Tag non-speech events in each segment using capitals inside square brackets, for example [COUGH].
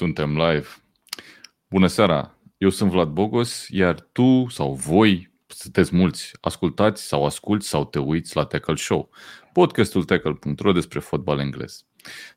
Suntem live. Bună seara! Eu sunt Vlad Bogos, iar tu sau voi, sunteți mulți, ascultați sau asculți sau te uiți la Tackle Show, podcastul tackle.ro despre fotbal englez.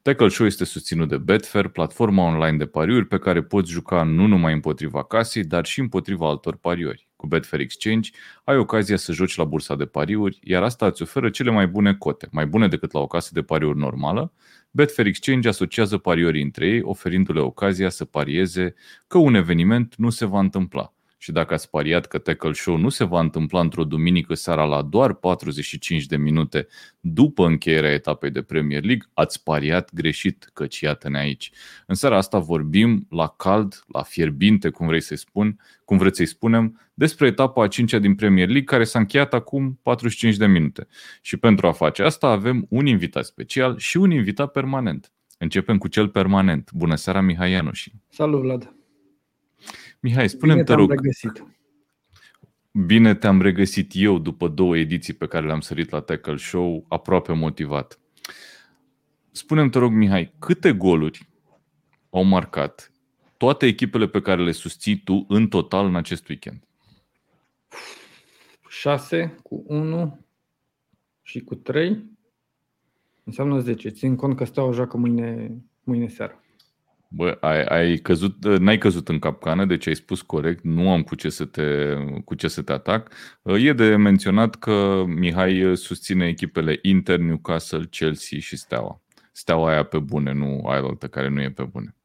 Tackle Show este susținut de Betfair, platforma online de pariuri pe care poți juca nu numai împotriva casei, dar și împotriva altor pariuri. Cu Betfair Exchange ai ocazia să joci la bursa de pariuri, iar asta îți oferă cele mai bune cote, mai bune decât la o casă de pariuri normală. Betfair Exchange asociază pariorii între ei, oferindu-le ocazia să parieze că un eveniment nu se va întâmpla. Și dacă ați pariat că Tackle Show nu se va întâmpla într-o duminică seara la doar 45 de minute după încheierea etapei de Premier League, ați pariat greșit, căci iată-ne aici. În seara asta vorbim la cald, la fierbinte, cum vrei să-i spun, cum vreți să-i spunem, despre etapa a cincea din Premier League, care s-a încheiat acum 45 de minute. Și pentru a face asta avem un invitat special și un invitat permanent. Începem cu cel permanent. Bună seara, Mihai Ianuși. Salut, Vlad. Mihai, spune-mi, te rog. Regăsit. Bine te-am regăsit eu după două ediții pe care le-am sărit la Tackle Show, aproape motivat. Spune-mi, te rog, Mihai, câte goluri au marcat toate echipele pe care le susții tu în total în acest weekend? 6 cu 1 și cu 3 înseamnă 10. Țin cont că stau joacă mâine, mâine seara. Bă, ai, ai căzut, n-ai căzut în capcană, deci ai spus corect, nu am cu ce să te, cu ce să te atac. E de menționat că Mihai susține echipele Inter, Newcastle, Chelsea și Steaua. Steaua aia pe bune, nu aia altă care nu e pe bune.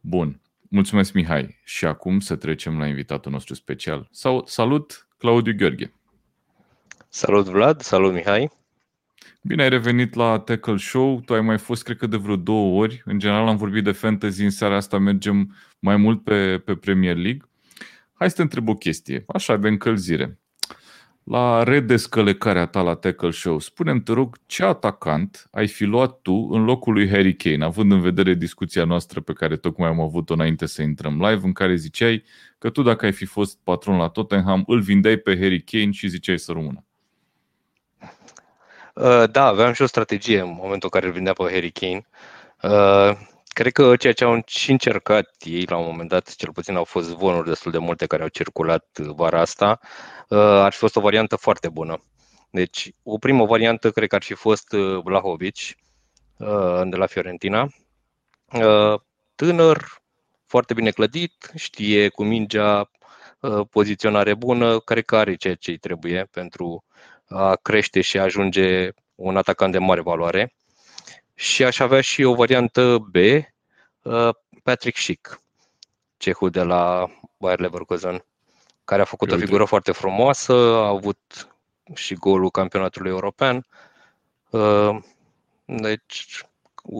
Bun, mulțumesc Mihai. Și acum să trecem la invitatul nostru special. Sau, salut, Claudiu Gheorghe. Salut Vlad, salut Mihai. Bine ai revenit la Tackle Show. Tu ai mai fost, cred că, de vreo două ori. În general am vorbit de fantasy, în seara asta mergem mai mult pe, pe Premier League. Hai să te întreb o chestie, așa de încălzire. La redescălecarea ta la Tackle Show, spune-mi, te rog, ce atacant ai fi luat tu în locul lui Harry Kane, având în vedere discuția noastră pe care tocmai am avut-o înainte să intrăm live, în care ziceai că tu, dacă ai fi fost patron la Tottenham, îl vindeai pe Harry Kane și ziceai să rămână. Uh, da, aveam și o strategie în momentul în care îl vindea pe Harry Kane. Uh, cred că ceea ce au și încercat ei la un moment dat, cel puțin au fost zvonuri destul de multe care au circulat vara asta, uh, ar fi fost o variantă foarte bună. Deci, o primă variantă cred că ar fi fost Vlahovic de la Fiorentina. Tânăr, foarte bine clădit, știe cu mingea, poziționare bună, cred că are ceea ce îi trebuie pentru a crește și a ajunge un atacant de mare valoare. Și aș avea și o variantă B, uh, Patrick Schick, cehul de la Bayer Leverkusen, care a făcut o figură foarte frumoasă, a avut și golul campionatului european. Uh, deci,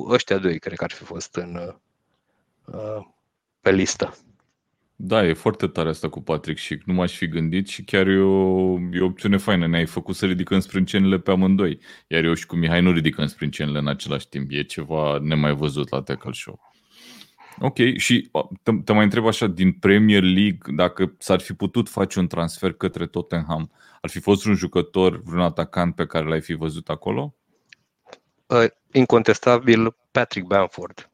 ăștia doi cred că ar fi fost în, uh, pe listă. Da, e foarte tare asta cu Patrick și nu m-aș fi gândit și chiar e o, e o opțiune faină. Ne-ai făcut să ridicăm sprâncenele pe amândoi. Iar eu și cu Mihai nu ridicăm sprâncenele în același timp. E ceva nemai văzut la Tackle Show. Ok, și te, te mai întreb așa, din Premier League, dacă s-ar fi putut face un transfer către Tottenham, ar fi fost un jucător, vreun atacant pe care l-ai fi văzut acolo? Uh, incontestabil Patrick Bamford.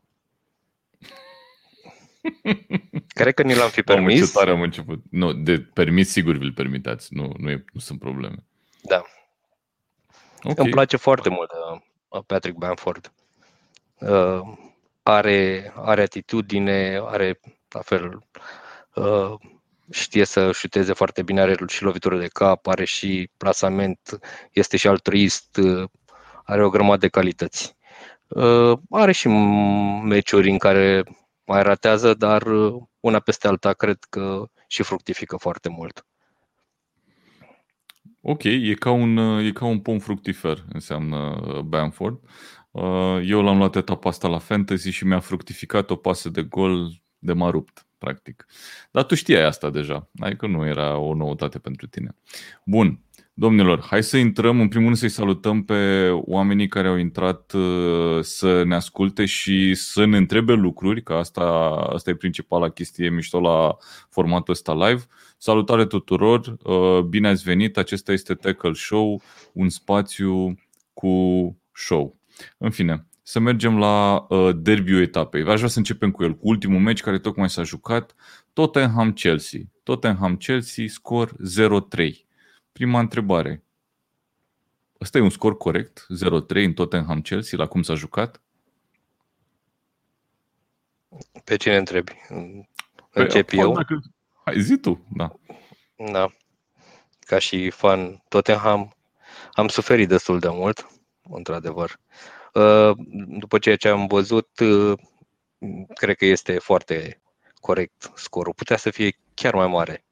Cred că ni l-am fi permis. Mamă, ce tare am început. Nu, de permis sigur vi-l permitați, nu, nu, e, nu sunt probleme. Da. Okay. Îmi place foarte mult uh, Patrick Bamford. Uh, are, are atitudine, are la fel, uh, știe să șuteze foarte bine, are și lovitură de cap, are și plasament, este și altruist, uh, are o grămadă de calități. Uh, are și meciuri în care mai ratează, dar uh, una peste alta cred că și fructifică foarte mult. Ok, e ca un, uh, e ca un pom fructifer, înseamnă uh, Bamford. Eu l-am luat etapa asta la Fantasy și mi-a fructificat o pasă de gol de m-a rupt, practic. Dar tu știai asta deja, adică nu era o noutate pentru tine. Bun, Domnilor, hai să intrăm, în primul rând să-i salutăm pe oamenii care au intrat uh, să ne asculte și să ne întrebe lucruri, că asta, asta e principala chestie mișto la formatul ăsta live. Salutare tuturor, uh, bine ați venit, acesta este Tackle Show, un spațiu cu show. În fine, să mergem la uh, derbiul etapei. Aș vrea să începem cu el, cu ultimul meci care tocmai s-a jucat, Tottenham-Chelsea. Tottenham-Chelsea, scor 0-3. Prima întrebare. Ăsta e un scor corect? 0-3 în Tottenham-Chelsea, la cum s-a jucat? Pe cine întrebi? Încep păi, eu? Dacă... Hai, zi tu, da. Da. Ca și fan Tottenham, am suferit destul de mult, într-adevăr. Uh, după ceea ce am văzut, uh, cred că este foarte corect scorul. Putea să fie chiar mai mare.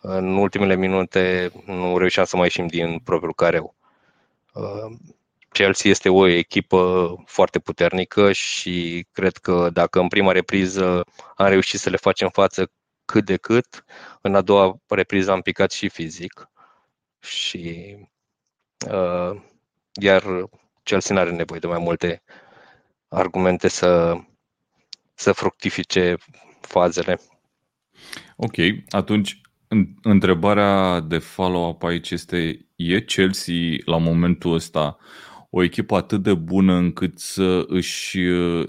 În ultimele minute nu reușeam să mai ieșim din propriul careu. Uh, Chelsea este o echipă foarte puternică și cred că dacă în prima repriză am reușit să le facem față cât de cât, în a doua repriză am picat și fizic. Și uh, iar Chelsea nu are nevoie de mai multe argumente să, să fructifice fazele. Ok, atunci întrebarea de follow-up aici este, e Chelsea la momentul ăsta o echipă atât de bună încât să, își,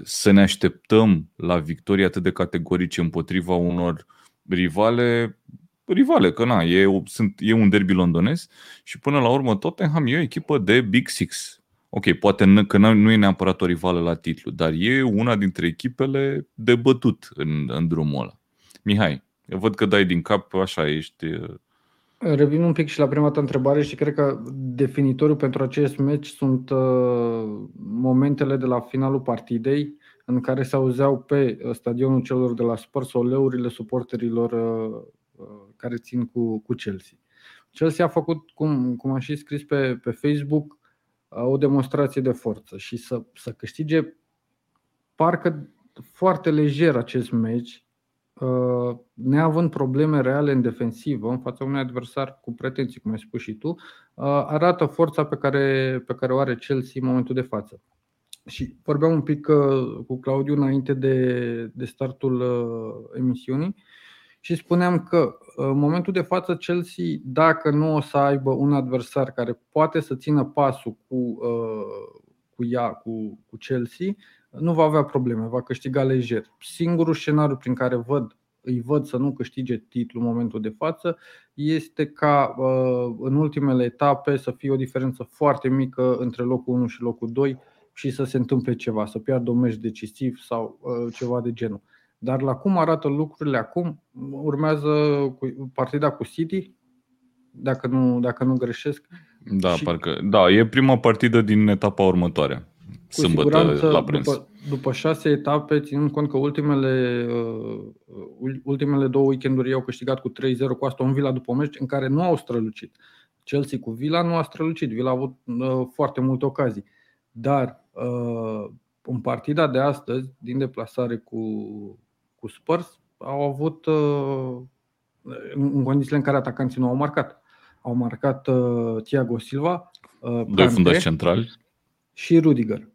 să ne așteptăm la victorii atât de categorice împotriva unor rivale rivale, că na, e, sunt, e un derby londonez și până la urmă Tottenham e o echipă de Big Six. Ok, poate că nu e neapărat o rivală la titlu, dar e una dintre echipele de bătut în, în drumul ăla. Mihai, eu văd că dai din cap, așa ești... Revin un pic și la prima ta întrebare și cred că definitoriu pentru acest meci sunt uh, momentele de la finalul partidei în care se auzeau pe stadionul celor de la Spurs oleurile suporterilor uh, uh, care țin cu, cu Chelsea. Chelsea a făcut, cum, cum a și scris pe, pe Facebook, o demonstrație de forță și să, să câștige parcă foarte lejer acest meci, uh, neavând probleme reale în defensivă, în fața unui adversar cu pretenții, cum ai spus și tu, uh, arată forța pe care, pe care o are Chelsea în momentul de față. Și vorbeam un pic uh, cu Claudiu înainte de, de startul emisiunii și spuneam că în momentul de față Chelsea, dacă nu o să aibă un adversar care poate să țină pasul cu, uh, cu ea, cu, cu Chelsea, nu va avea probleme, va câștiga lejer. Singurul scenariu prin care văd îi văd să nu câștige titlul în momentul de față este ca uh, în ultimele etape să fie o diferență foarte mică între locul 1 și locul 2 și să se întâmple ceva, să piardă un meci decisiv sau uh, ceva de genul. Dar la cum arată lucrurile acum, urmează cu partida cu City, dacă nu, dacă nu greșesc. Da, și parcă, da, e prima partidă din etapa următoare. Cu sâmbătă la prânz. După, după șase etape, ținând cont că ultimele, uh, ultimele două weekenduri au câștigat cu 3-0 cu Aston Villa după meci în care nu au strălucit. Chelsea cu Villa nu a strălucit. Villa a avut uh, foarte multe ocazii. Dar uh, în partida de astăzi, din deplasare cu, cu Spurs au avut, uh, în condițiile în care atacanții nu au marcat, au marcat uh, Thiago Silva, uh, doi fundași centrali și Rudiger.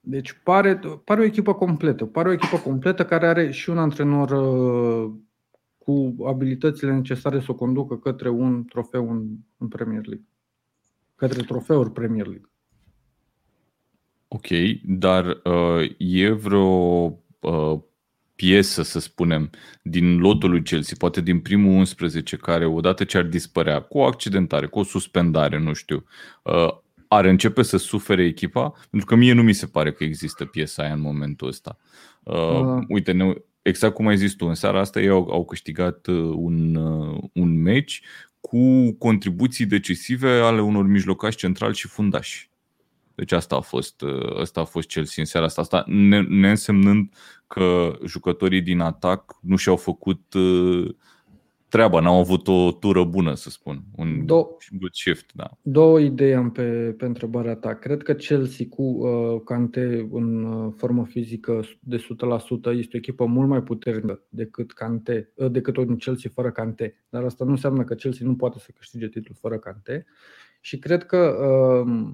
Deci pare, pare o echipă completă. Pare o echipă completă care are și un antrenor cu abilitățile necesare să o conducă către un trofeu în, în Premier League. Către trofeuri Premier League. Ok, dar uh, e vreo uh, piesă, să spunem, din lotul lui Chelsea, poate din primul 11, care odată ce ar dispărea, cu o accidentare, cu o suspendare, nu știu, uh, ar începe să sufere echipa? Pentru că mie nu mi se pare că există piesa aia în momentul ăsta. Uh, uh. Uite, ne, exact cum ai zis tu, în seara asta ei au, au câștigat uh, un, uh, un meci cu contribuții decisive ale unor mijlocași centrali și fundași. Deci asta a fost, uh, asta a fost Chelsea în seara asta, asta ne, ne însemnând că jucătorii din atac nu și-au făcut uh, treaba, n-au avut o tură bună, să spun, un Do- good shift. Da. Două idei am pe, pe întrebarea ta. Cred că Chelsea cu uh, Kante în uh, formă fizică de 100% este o echipă mult mai puternică decât, Kante, uh, decât un Chelsea fără Kante. Dar asta nu înseamnă că Chelsea nu poate să câștige titlul fără Kante. Și cred că uh,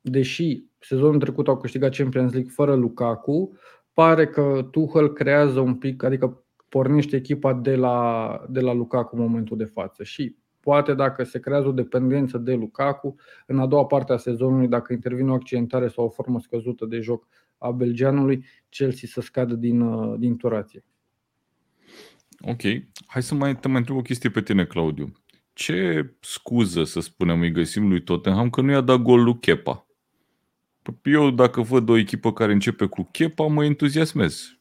deși sezonul trecut au câștigat Champions League fără Lukaku, pare că Tuchel creează un pic, adică pornește echipa de la, de la Lukaku în momentul de față și poate dacă se creează o dependență de Lukaku, în a doua parte a sezonului, dacă intervine o accidentare sau o formă scăzută de joc a belgianului, Chelsea să scadă din, uh, din turație. Ok. Hai să mai te mai întreb o chestie pe tine, Claudiu. Ce scuză, să spunem, îi găsim lui Tottenham că nu i-a dat gol lui Kepa? Păi eu, dacă văd o echipă care începe cu Kepa, mă entuziasmez.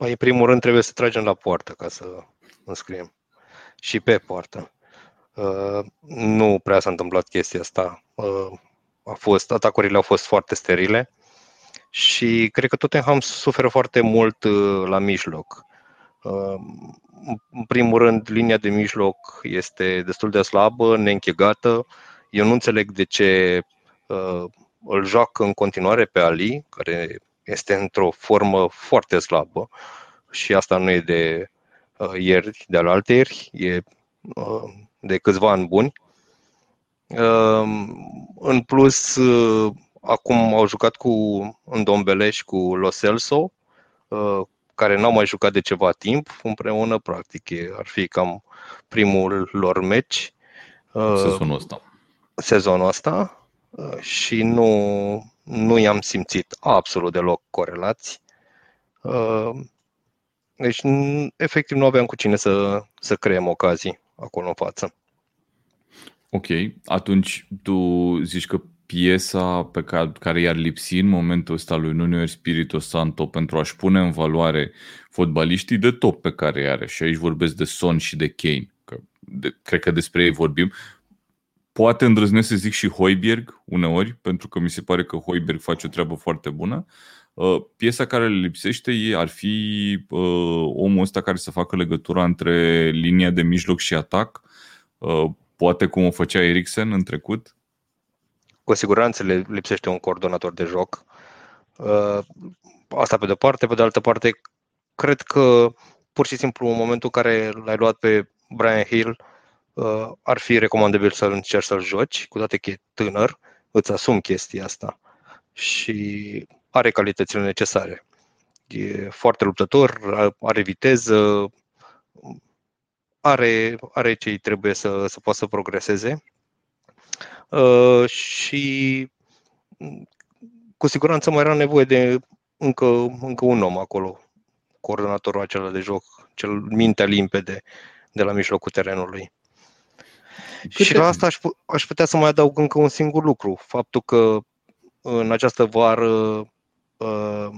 Păi, în primul rând, trebuie să tragem la poartă ca să înscriem. Și pe poartă. Uh, nu prea s-a întâmplat chestia asta. Uh, a fost, atacurile au fost foarte sterile și cred că Tottenham suferă foarte mult uh, la mijloc. Uh, în primul rând, linia de mijloc este destul de slabă, neînchegată. Eu nu înțeleg de ce uh, îl joacă în continuare pe Ali, care este într-o formă foarte slabă și asta nu e de uh, ieri, de alte ieri, e uh, de câțiva ani buni. Uh, în plus, uh, acum au jucat cu Îndombele și cu Lo Celso, uh, care n-au mai jucat de ceva timp împreună, practic ar fi cam primul lor meci. Uh, sezonul ăsta. Sezonul ăsta uh, și nu, nu i-am simțit absolut deloc corelați. Uh, deci, efectiv, nu aveam cu cine să, să creăm ocazii acolo în față. Ok, atunci tu zici că piesa pe care, care i-ar lipsi în momentul ăsta lui Nuno Espirito Santo pentru a-și pune în valoare fotbaliștii de top pe care i are. Și aici vorbesc de Son și de Kane. Că de, cred că despre ei vorbim. Poate îndrăznesc să zic și Hoiberg uneori, pentru că mi se pare că Hoiberg face o treabă foarte bună. Uh, piesa care le lipsește e, ar fi uh, omul ăsta care să facă legătura între linia de mijloc și atac, uh, poate cum o făcea Eriksen în trecut, cu siguranță le lipsește un coordonator de joc. Uh, asta pe de-o parte. Pe de altă parte, cred că pur și simplu în momentul în care l-ai luat pe Brian Hill, uh, ar fi recomandabil să încerci să-l joci, cu toate că e tânăr, îți asum chestia asta și are calitățile necesare. E foarte luptător, are viteză, are, are ce trebuie să, să poată să progreseze Uh, și mm, cu siguranță mai era nevoie de încă, încă un om acolo, coordonatorul acela de joc, cel mintea limpede de la mijlocul terenului. Câte... Și la asta aș, aș putea să mai adaug încă un singur lucru. Faptul că în această vară uh,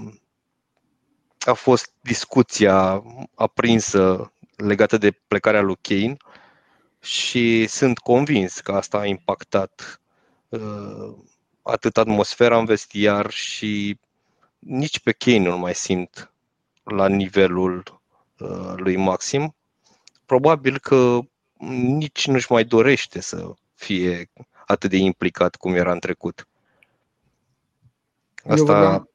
a fost discuția aprinsă legată de plecarea lui Kane și sunt convins că asta a impactat uh, atât atmosfera în vestiar și nici pe Kane nu mai simt la nivelul uh, lui Maxim. Probabil că nici nu-și mai dorește să fie atât de implicat cum era în trecut. Asta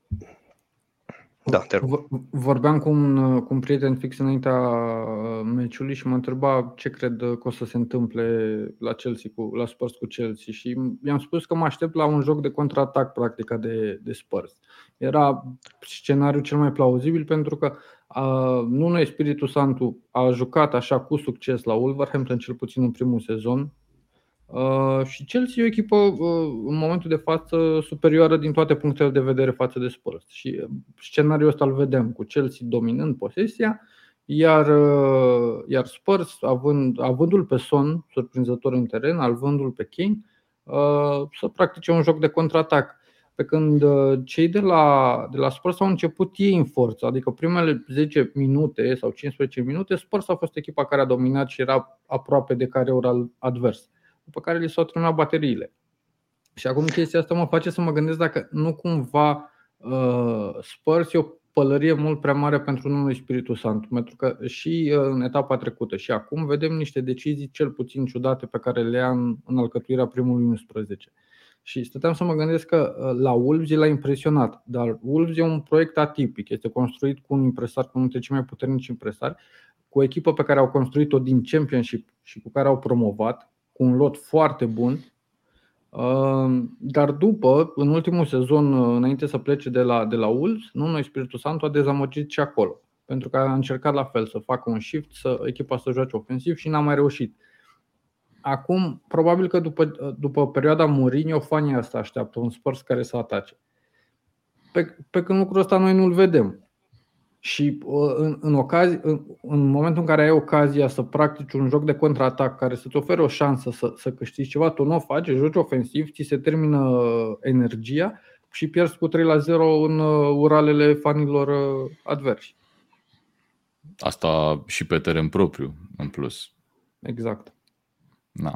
da, te rog. Vorbeam cu un, cu un prieten fix înaintea uh, meciului și mă întreba ce cred că o să se întâmple la Chelsea cu, la Spurs cu Chelsea și i-am spus că mă aștept la un joc de contraatac practica de, de Spurs. Era scenariul cel mai plauzibil pentru că uh, nu Spiritu Santu a jucat așa cu succes la Wolverhampton, cel puțin în primul sezon, Uh, și Chelsea e o echipă uh, în momentul de față superioară din toate punctele de vedere față de Spurs. Și uh, scenariul ăsta îl vedem cu Chelsea dominând posesia, iar, iar Spurs, având, avându-l pe Son, surprinzător în teren, avându-l pe Kane, să practice un joc de contraatac. Pe când cei de la, de la Spurs au început ei în forță, adică primele 10 minute sau 15 minute, Spurs a fost echipa care a dominat și era aproape de care ora advers după care li s-au terminat bateriile. Și acum chestia asta mă face să mă gândesc dacă nu cumva uh, Spurs e o pălărie mult prea mare pentru numele Spiritul Sant, pentru că și uh, în etapa trecută și acum vedem niște decizii cel puțin ciudate pe care le ia în, în alcătuirea primului 11. Și stăteam să mă gândesc că uh, la Wolves l-a impresionat, dar Wolves e un proiect atipic, este construit cu un impresar, cu unul dintre cei mai puternici impresari, cu o echipă pe care au construit-o din Championship și cu care au promovat, cu un lot foarte bun. Ehm, dar după, în ultimul sezon, înainte să plece de la, de la Wolves, nu noi Spiritul Santo a dezamăgit și acolo. Pentru că a încercat la fel să facă un shift, să echipa să joace ofensiv și n-a mai reușit. Acum, probabil că după, după perioada Mourinho, fanii asta așteaptă un Spurs care să atace. Pe, pe când lucrul ăsta noi nu-l vedem. Și uh, în, în, ocazi, în, în momentul în care ai ocazia să practici un joc de contraatac care să-ți ofere o șansă să, să câștigi ceva, tu nu o faci, joci ofensiv, ți se termină energia și pierzi cu 3 la 0 în uh, uralele fanilor uh, adversi. Asta și pe teren propriu, în plus. Exact. Da.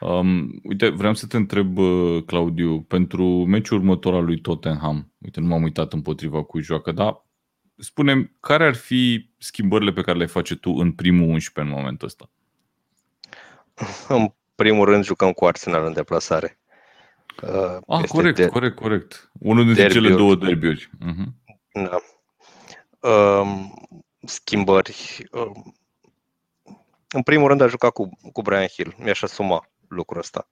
Um, uite, vreau să te întreb, Claudiu, pentru meciul următor al lui Tottenham, uite, nu m-am uitat împotriva cui joacă, dar spunem, care ar fi schimbările pe care le face tu în primul 11 în momentul ăsta? [LAUGHS] În primul rând jucăm cu Arsenal în deplasare. Uh, ah, corect, de- corect, corect. Unul dintre derby cele două derbiuri. Uh-huh. Da. Um, schimbări. Um, în primul rând a jucat cu, cu Brian Hill. Mi-aș asuma lucrul ăsta.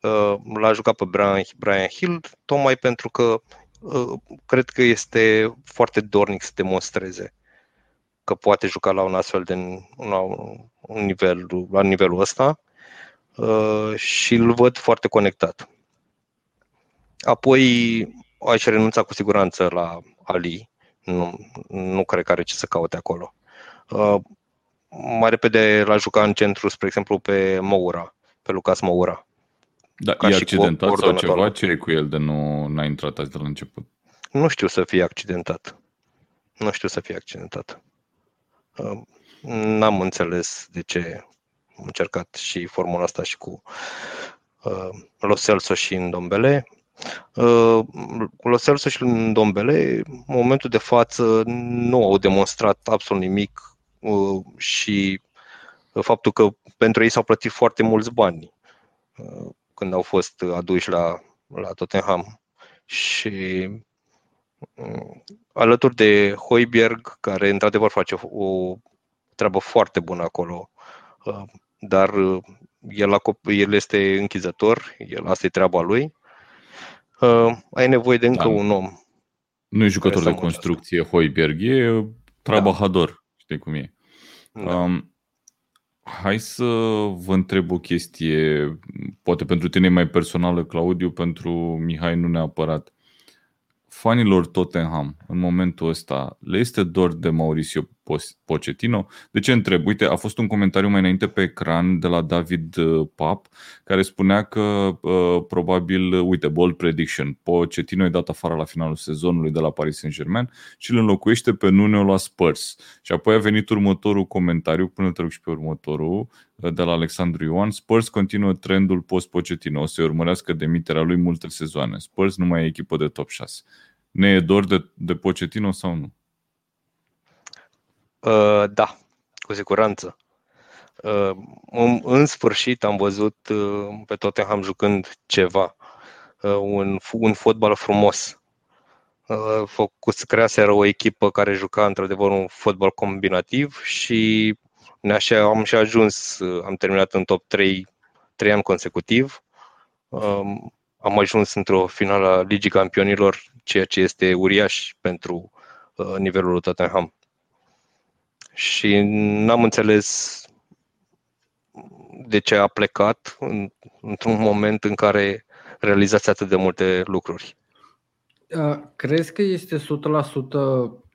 Uh, l-a jucat pe Brian, Brian Hill tocmai pentru că Uh, cred că este foarte dornic să demonstreze că poate juca la un astfel de la un nivel, la nivelul ăsta uh, și îl văd foarte conectat. Apoi aș renunța cu siguranță la Ali. Nu, nu cred că are ce să caute acolo. Uh, mai repede l-a juca în centru, spre exemplu, pe Moura, pe Lucas Moura. Da, e accidentat sau ceva? Ce e cu el de nu a intrat azi de la început? Nu știu să fie accidentat. Nu știu să fie accidentat. N-am înțeles de ce am încercat și formula asta și cu uh, Lo Celso și în Dombele. Uh, Lo Celso și în Dombele, în momentul de față, nu au demonstrat absolut nimic uh, și faptul că pentru ei s-au plătit foarte mulți bani când au fost aduși la, la Tottenham. Și mm, alături de Hoiberg, care într-adevăr face o treabă foarte bună acolo, uh, dar uh, el, el este închizător, el asta e treaba lui. Uh, ai nevoie de încă da. un om. Nu e jucător de construcție asta. Hoiberg, e trabahador, da. Știi cum e. Da. Um, Hai să vă întreb o chestie, poate pentru tine mai personală, Claudiu, pentru Mihai nu neapărat fanilor Tottenham în momentul ăsta le este dor de Mauricio Pochettino? De ce întreb? Uite, a fost un comentariu mai înainte pe ecran de la David uh, Pap care spunea că uh, probabil, uite, bold prediction, Pochettino e dat afară la finalul sezonului de la Paris Saint-Germain și îl înlocuiește pe Nuno la Spurs. Și apoi a venit următorul comentariu, până îl și pe următorul, uh, de la Alexandru Ioan. Spurs continuă trendul post-Pochettino, o să urmărească demiterea lui multe sezoane. Spurs nu mai e echipă de top 6. Ne e dor de, de Pochettino sau nu? Uh, da, cu siguranță. Uh, în, în sfârșit am văzut uh, pe Tottenham jucând ceva, uh, un, un fotbal frumos. Uh, făcut, creaseră o echipă care juca într-adevăr un fotbal combinativ și ne așa, am și ajuns, uh, am terminat în top 3 trei ani consecutiv. Uh, am ajuns într-o finală a Ligii Campionilor, ceea ce este uriaș pentru uh, nivelul Tottenham. Și n-am înțeles de ce a plecat în, într-un moment în care realizați atât de multe lucruri. Uh, crezi că este 100%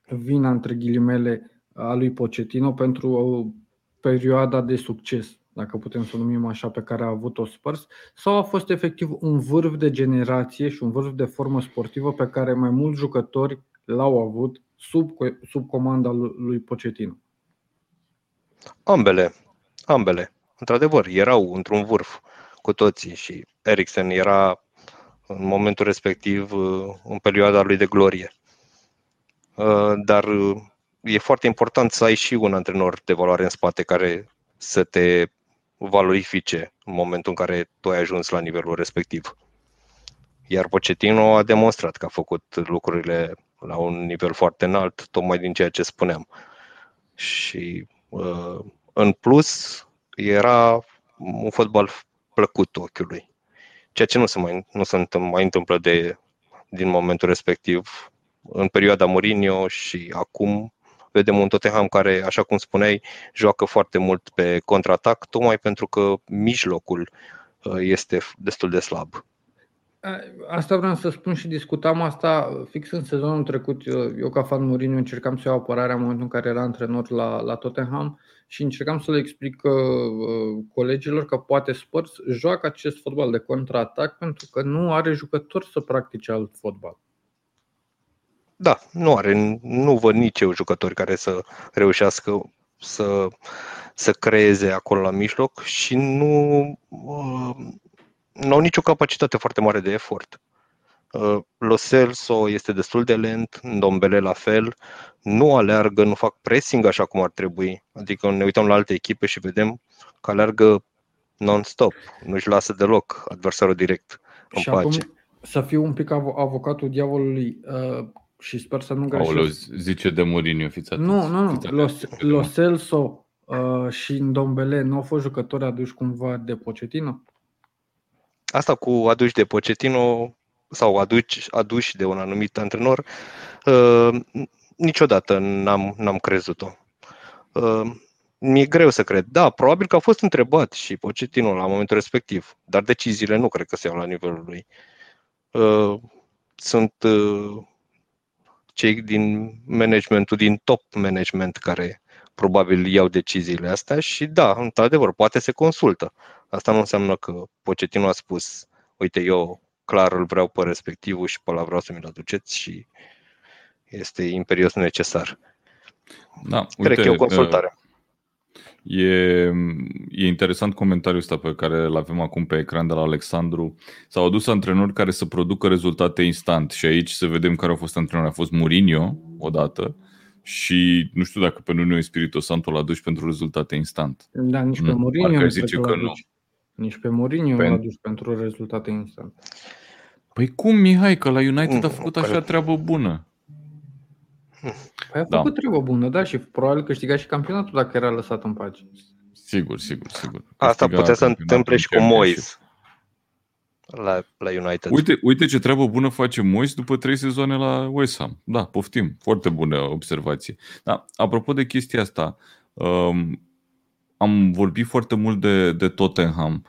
vina, între ghilimele, a lui Pochettino pentru o perioada de succes dacă putem să o numim așa, pe care a avut-o Spurs, sau a fost efectiv un vârf de generație și un vârf de formă sportivă pe care mai mulți jucători l-au avut sub, sub comanda lui Pochettino? Ambele, ambele. Într-adevăr, erau într-un vârf cu toții și Eriksen era în momentul respectiv în perioada lui de glorie. Dar e foarte important să ai și un antrenor de valoare în spate care să te valorifice în momentul în care tu ai ajuns la nivelul respectiv. Iar Pochettino a demonstrat că a făcut lucrurile la un nivel foarte înalt, tocmai din ceea ce spuneam. Și uh, în plus, era un fotbal plăcut ochiului. Ceea ce nu se mai, nu se mai întâmplă de, din momentul respectiv în perioada Mourinho și acum vedem un Tottenham care, așa cum spuneai, joacă foarte mult pe contraatac, tocmai pentru că mijlocul este destul de slab. Asta vreau să spun și discutam asta fix în sezonul trecut. Eu, ca fan Mourinho, încercam să iau apărarea în momentul în care era antrenor la, la Tottenham și încercam să le explic uh, colegilor că poate Spurs joacă acest fotbal de contraatac pentru că nu are jucători să practice alt fotbal. Da, nu are, nu văd nici eu jucători care să reușească să, să creeze acolo la mijloc și nu, uh, nu au nicio capacitate foarte mare de efort. Uh, Lo Celso este destul de lent, Dombele la fel, nu aleargă, nu fac pressing așa cum ar trebui. Adică ne uităm la alte echipe și vedem că aleargă non-stop, nu-și lasă deloc adversarul direct în și pace. Acum, să fiu un pic avocatul diavolului uh, și sper să nu greșesc. Aoleu, zice de Mourinho, fiți atenți. Nu, nu, nu. Lo, Lo Celso uh, și Ndombele nu au fost jucători aduși cumva de Pochettino? Asta cu aduși de Pochettino sau aduci, aduși de un anumit antrenor, uh, niciodată n-am, n-am crezut-o. Uh, mi-e greu să cred. Da, probabil că a fost întrebat și Pochettino la momentul respectiv, dar deciziile nu cred că se iau la nivelul lui. Uh, sunt uh, cei din managementul, din top management care probabil iau deciziile astea și da, într-adevăr, poate se consultă. Asta nu înseamnă că Pochettino a spus, uite, eu clar îl vreau pe respectivul și pe la vreau să mi-l aduceți și este imperios necesar. Da, uite, Cred că e o consultare. E, e interesant comentariul ăsta pe care îl avem acum pe ecran de la Alexandru. S-au adus antrenori care să producă rezultate instant și aici să vedem care au fost antrenori. A fost Mourinho odată și nu știu dacă pe Nuno Espirito Santo l-a dus pentru rezultate instant. Da, nici pe Mourinho nu zice că nu. Nici pe Mourinho l-a dus pentru rezultate instant. Păi cum, Mihai, că la United a făcut așa treabă bună? Păi a da. făcut da. treabă bună, da, și probabil câștiga și campionatul dacă era lăsat în pace. Sigur, sigur, sigur. Asta putea să întâmple și cu Moise la, la United. Uite, uite ce treabă bună face Moise după trei sezoane la West Ham. Da, poftim. Foarte bună observație. Da, apropo de chestia asta, um, am vorbit foarte mult de, de Tottenham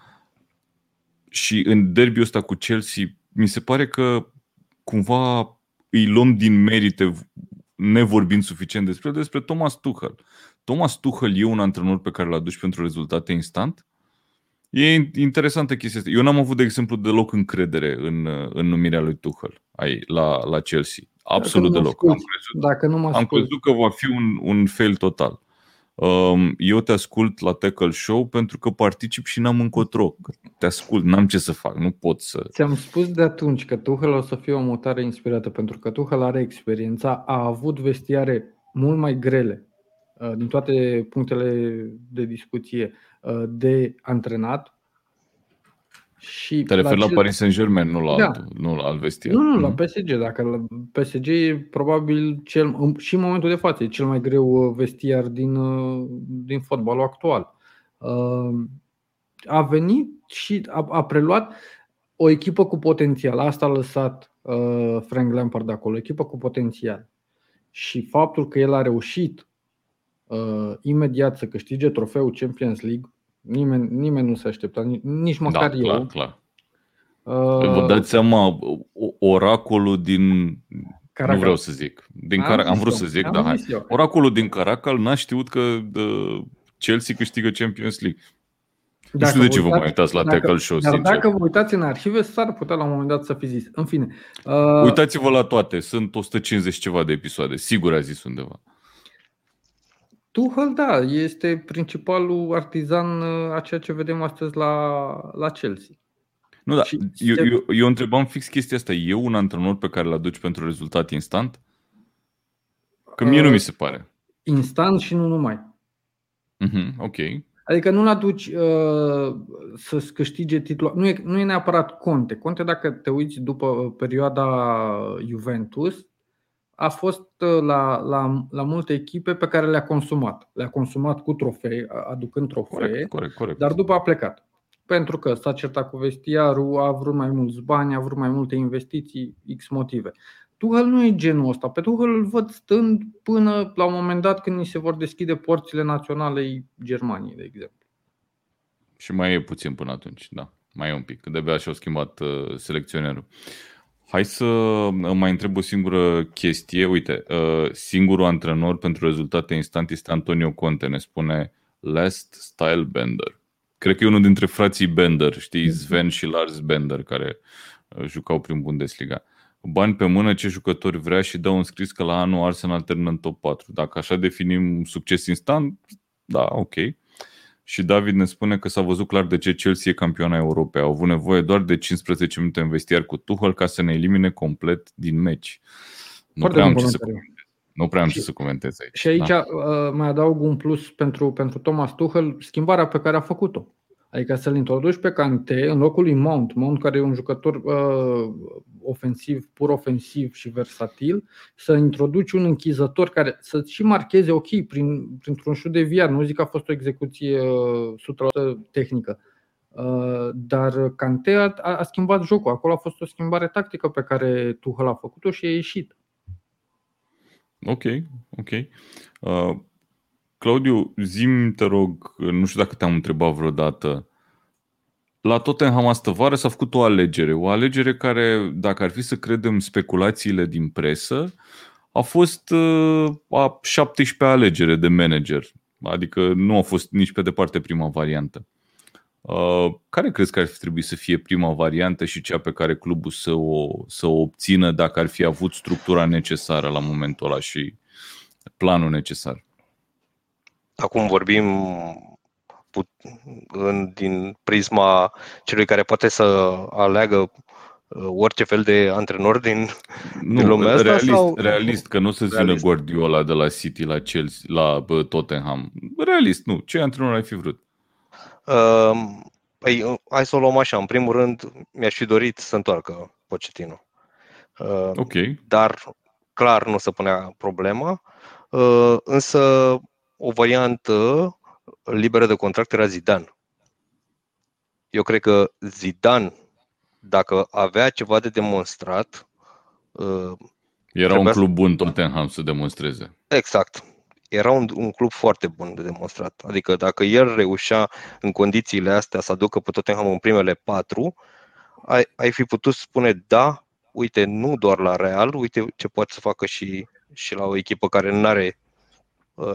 și în derbiul ăsta cu Chelsea mi se pare că cumva îi luăm din merite nevorbind suficient despre despre Thomas Tuchel. Thomas Tuchel e un antrenor pe care l aduci pentru rezultate instant? E interesantă chestia asta. Eu n-am avut, de exemplu, deloc încredere în, în numirea lui Tuchel ai, la, la Chelsea. Absolut deloc. Am crezut, Dacă nu mă am crezut că va fi un, un fail total. Um, eu te ascult la Tackle Show pentru că particip și n-am încotro. Te ascult, n-am ce să fac, nu pot să... Ți-am spus de atunci că Tuchel o să fie o mutare inspirată pentru că Tuchel are experiența, a avut vestiare mult mai grele uh, din toate punctele de discuție uh, de antrenat și Te referi la, la Paris Saint-Germain, nu la, da. alt, nu la alt vestiar. Nu, nu, la mhm. PSG. Dacă la PSG e probabil cel, și în momentul de față, e cel mai greu uh, vestiar din, uh, din fotbalul actual. Uh, a venit și a, a preluat o echipă cu potențial. Asta a lăsat Frank Lampard acolo, o echipă cu potențial. Și faptul că el a reușit imediat să câștige trofeul Champions League Nimeni, nimeni nu se aștepta, nici măcar da, eu. Clar, clar. Uh, Vă dați seama, oracolul din. Caracal. Nu vreau să zic. Din am, Car- am vrut eu. să zic, am da, hai. Oracolul din Caracal n-a știut că uh, Chelsea câștigă Champions League. Dacă nu știu de ce vă mai uitați la Tackle Show, Dar sincer. dacă vă uitați în arhive, s-ar putea la un moment dat să fi zis. În fine. Uh... Uitați-vă la toate. Sunt 150 ceva de episoade. Sigur a zis undeva. Tuchel, da, este principalul artizan uh, a ceea ce vedem astăzi la, la Chelsea. Nu, da, eu, se... eu, eu întrebam fix chestia asta. E un antrenor pe care îl aduci pentru rezultat instant? Că mie uh, nu mi se pare. Instant și nu numai. Uh-huh, ok. Adică nu-l aduci uh, să-ți câștige titlul. Nu e, nu e neapărat Conte. Conte, dacă te uiți după perioada Juventus, a fost uh, la, la, la multe echipe pe care le-a consumat. Le-a consumat cu trofee, aducând trofee, corect, corect, corect. dar după a plecat. Pentru că s-a certat cu vestiarul, a vrut mai mulți bani, a vrut mai multe investiții, X motive. Tuchel nu e genul ăsta. Pe Tuchel îl văd stând până la un moment dat când ni se vor deschide porțile naționalei Germaniei, de exemplu. Și mai e puțin până atunci, da. Mai e un pic, de-abia și-au schimbat uh, selecționerul. Hai să mai întreb o singură chestie. Uite, uh, singurul antrenor pentru rezultate instant este Antonio Conte, ne spune Last Style Bender. Cred că e unul dintre frații Bender, știi, mhm. Sven și Lars Bender, care uh, jucau prin Bundesliga. Bani pe mână, ce jucători vrea și dau un scris că la anul Arsenal termină în top 4. Dacă așa definim succes instant, da, ok. Și David ne spune că s-a văzut clar de ce Chelsea e campioana Europei. Au avut nevoie doar de 15 minute în vestiar cu Tuchel ca să ne elimine complet din meci. Nu prea am ce să comentez. Nu prea am și, ce să comentez aici. Și aici da. Uh, mai adaug un plus pentru, pentru Thomas Tuchel, schimbarea pe care a făcut-o. Adică să-l introduci pe Cante în locul lui Mount, Mount care e un jucător uh, ofensiv, pur ofensiv și versatil, să introduci un închizător care să și marcheze ok prin, printr-un șut de viar. Nu zic că a fost o execuție uh, 100% tehnică, uh, dar Cante a, a schimbat jocul. Acolo a fost o schimbare tactică pe care Tuchel a făcut-o și a ieșit. Ok, ok. Uh, Claudiu, zim te rog, nu știu dacă te-am întrebat vreodată, la Tottenham astă vară s-a făcut o alegere. O alegere care, dacă ar fi să credem speculațiile din presă, a fost uh, a 17 alegere de manager. Adică nu a fost nici pe departe prima variantă. Uh, care crezi că ar fi trebuit să fie prima variantă și cea pe care clubul să o, să o obțină dacă ar fi avut structura necesară la momentul ăla și planul necesar? Acum vorbim put, în, din prisma celui care poate să aleagă uh, orice fel de antrenor din, nu, din lumea asta? Realist, sau? realist, că nu se ține Guardiola de la City la Chelsea, la Tottenham. Realist, nu. Ce antrenor ai fi vrut? Uh, păi, hai să o luăm așa. În primul rând, mi-aș fi dorit să întoarcă Pochettino. Uh, ok. Dar clar nu se punea problema. Uh, însă o variantă liberă de contract era Zidane. Eu cred că Zidane, dacă avea ceva de demonstrat, uh, era un club bun Tottenham să demonstreze. Exact. Era un, un club foarte bun de demonstrat. Adică dacă el reușea în condițiile astea să aducă pe Tottenham în primele patru, ai, ai fi putut spune da, uite, nu doar la Real, uite ce poate să facă și, și la o echipă care nu are uh,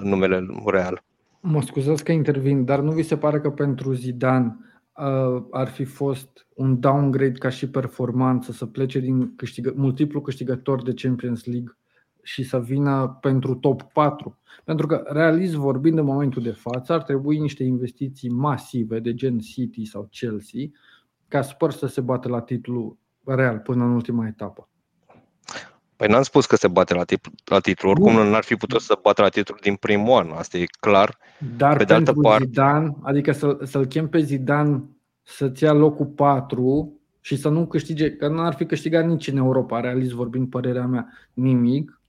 numele Real. Mă scuzați că intervin, dar nu vi se pare că pentru Zidane uh, ar fi fost un downgrade ca și performanță să plece din câștigă, multiplu câștigător de Champions League și să vină pentru top 4? Pentru că, realist vorbind, în momentul de față, ar trebui niște investiții masive de gen City sau Chelsea ca Spurs să se bată la titlul real până în ultima etapă. Păi n-am spus că se bate la, titlu, la titlu. Oricum nu n-ar fi putut să bată la titlu din primul an. Asta e clar. Dar pe de altă parte... Zidane, adică să, să-l chem pe Zidane să-ți ia locul 4 și să nu câștige, că nu ar fi câștigat nici în Europa, realist vorbind părerea mea, nimic.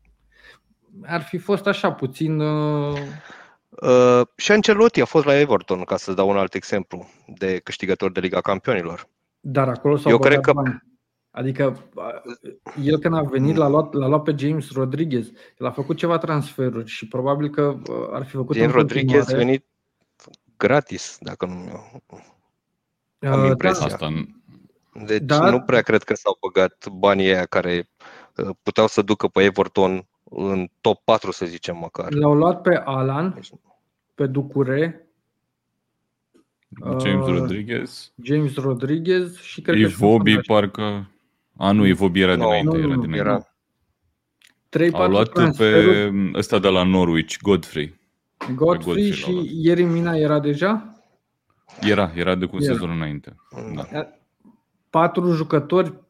Ar fi fost așa puțin... Uh... Uh, și Ancelotti a fost la Everton, ca să dau un alt exemplu, de câștigător de Liga Campionilor. Dar acolo s-au Eu cred că bani. Adică el când a venit l-a luat, l-a luat pe James Rodriguez, el a făcut ceva transferuri și probabil că ar fi făcut James Rodriguez a venit gratis, dacă nu am uh, impresia. Da. Asta deci Dar... nu prea cred că s-au băgat banii aia care uh, puteau să ducă pe Everton în top 4, să zicem măcar. L-au luat pe Alan, pe Ducure, James uh, Rodriguez. James Rodriguez și cred Ivobi, parcă a, nu, Evobi era no, dinainte. Nu, era, dinainte. era. 3, Au luat pe ăsta de la Norwich, Godfrey. Godfrey, Godfrey și ieri Mina era deja? Era, era de cu era. sezonul înainte. Da. Patru jucători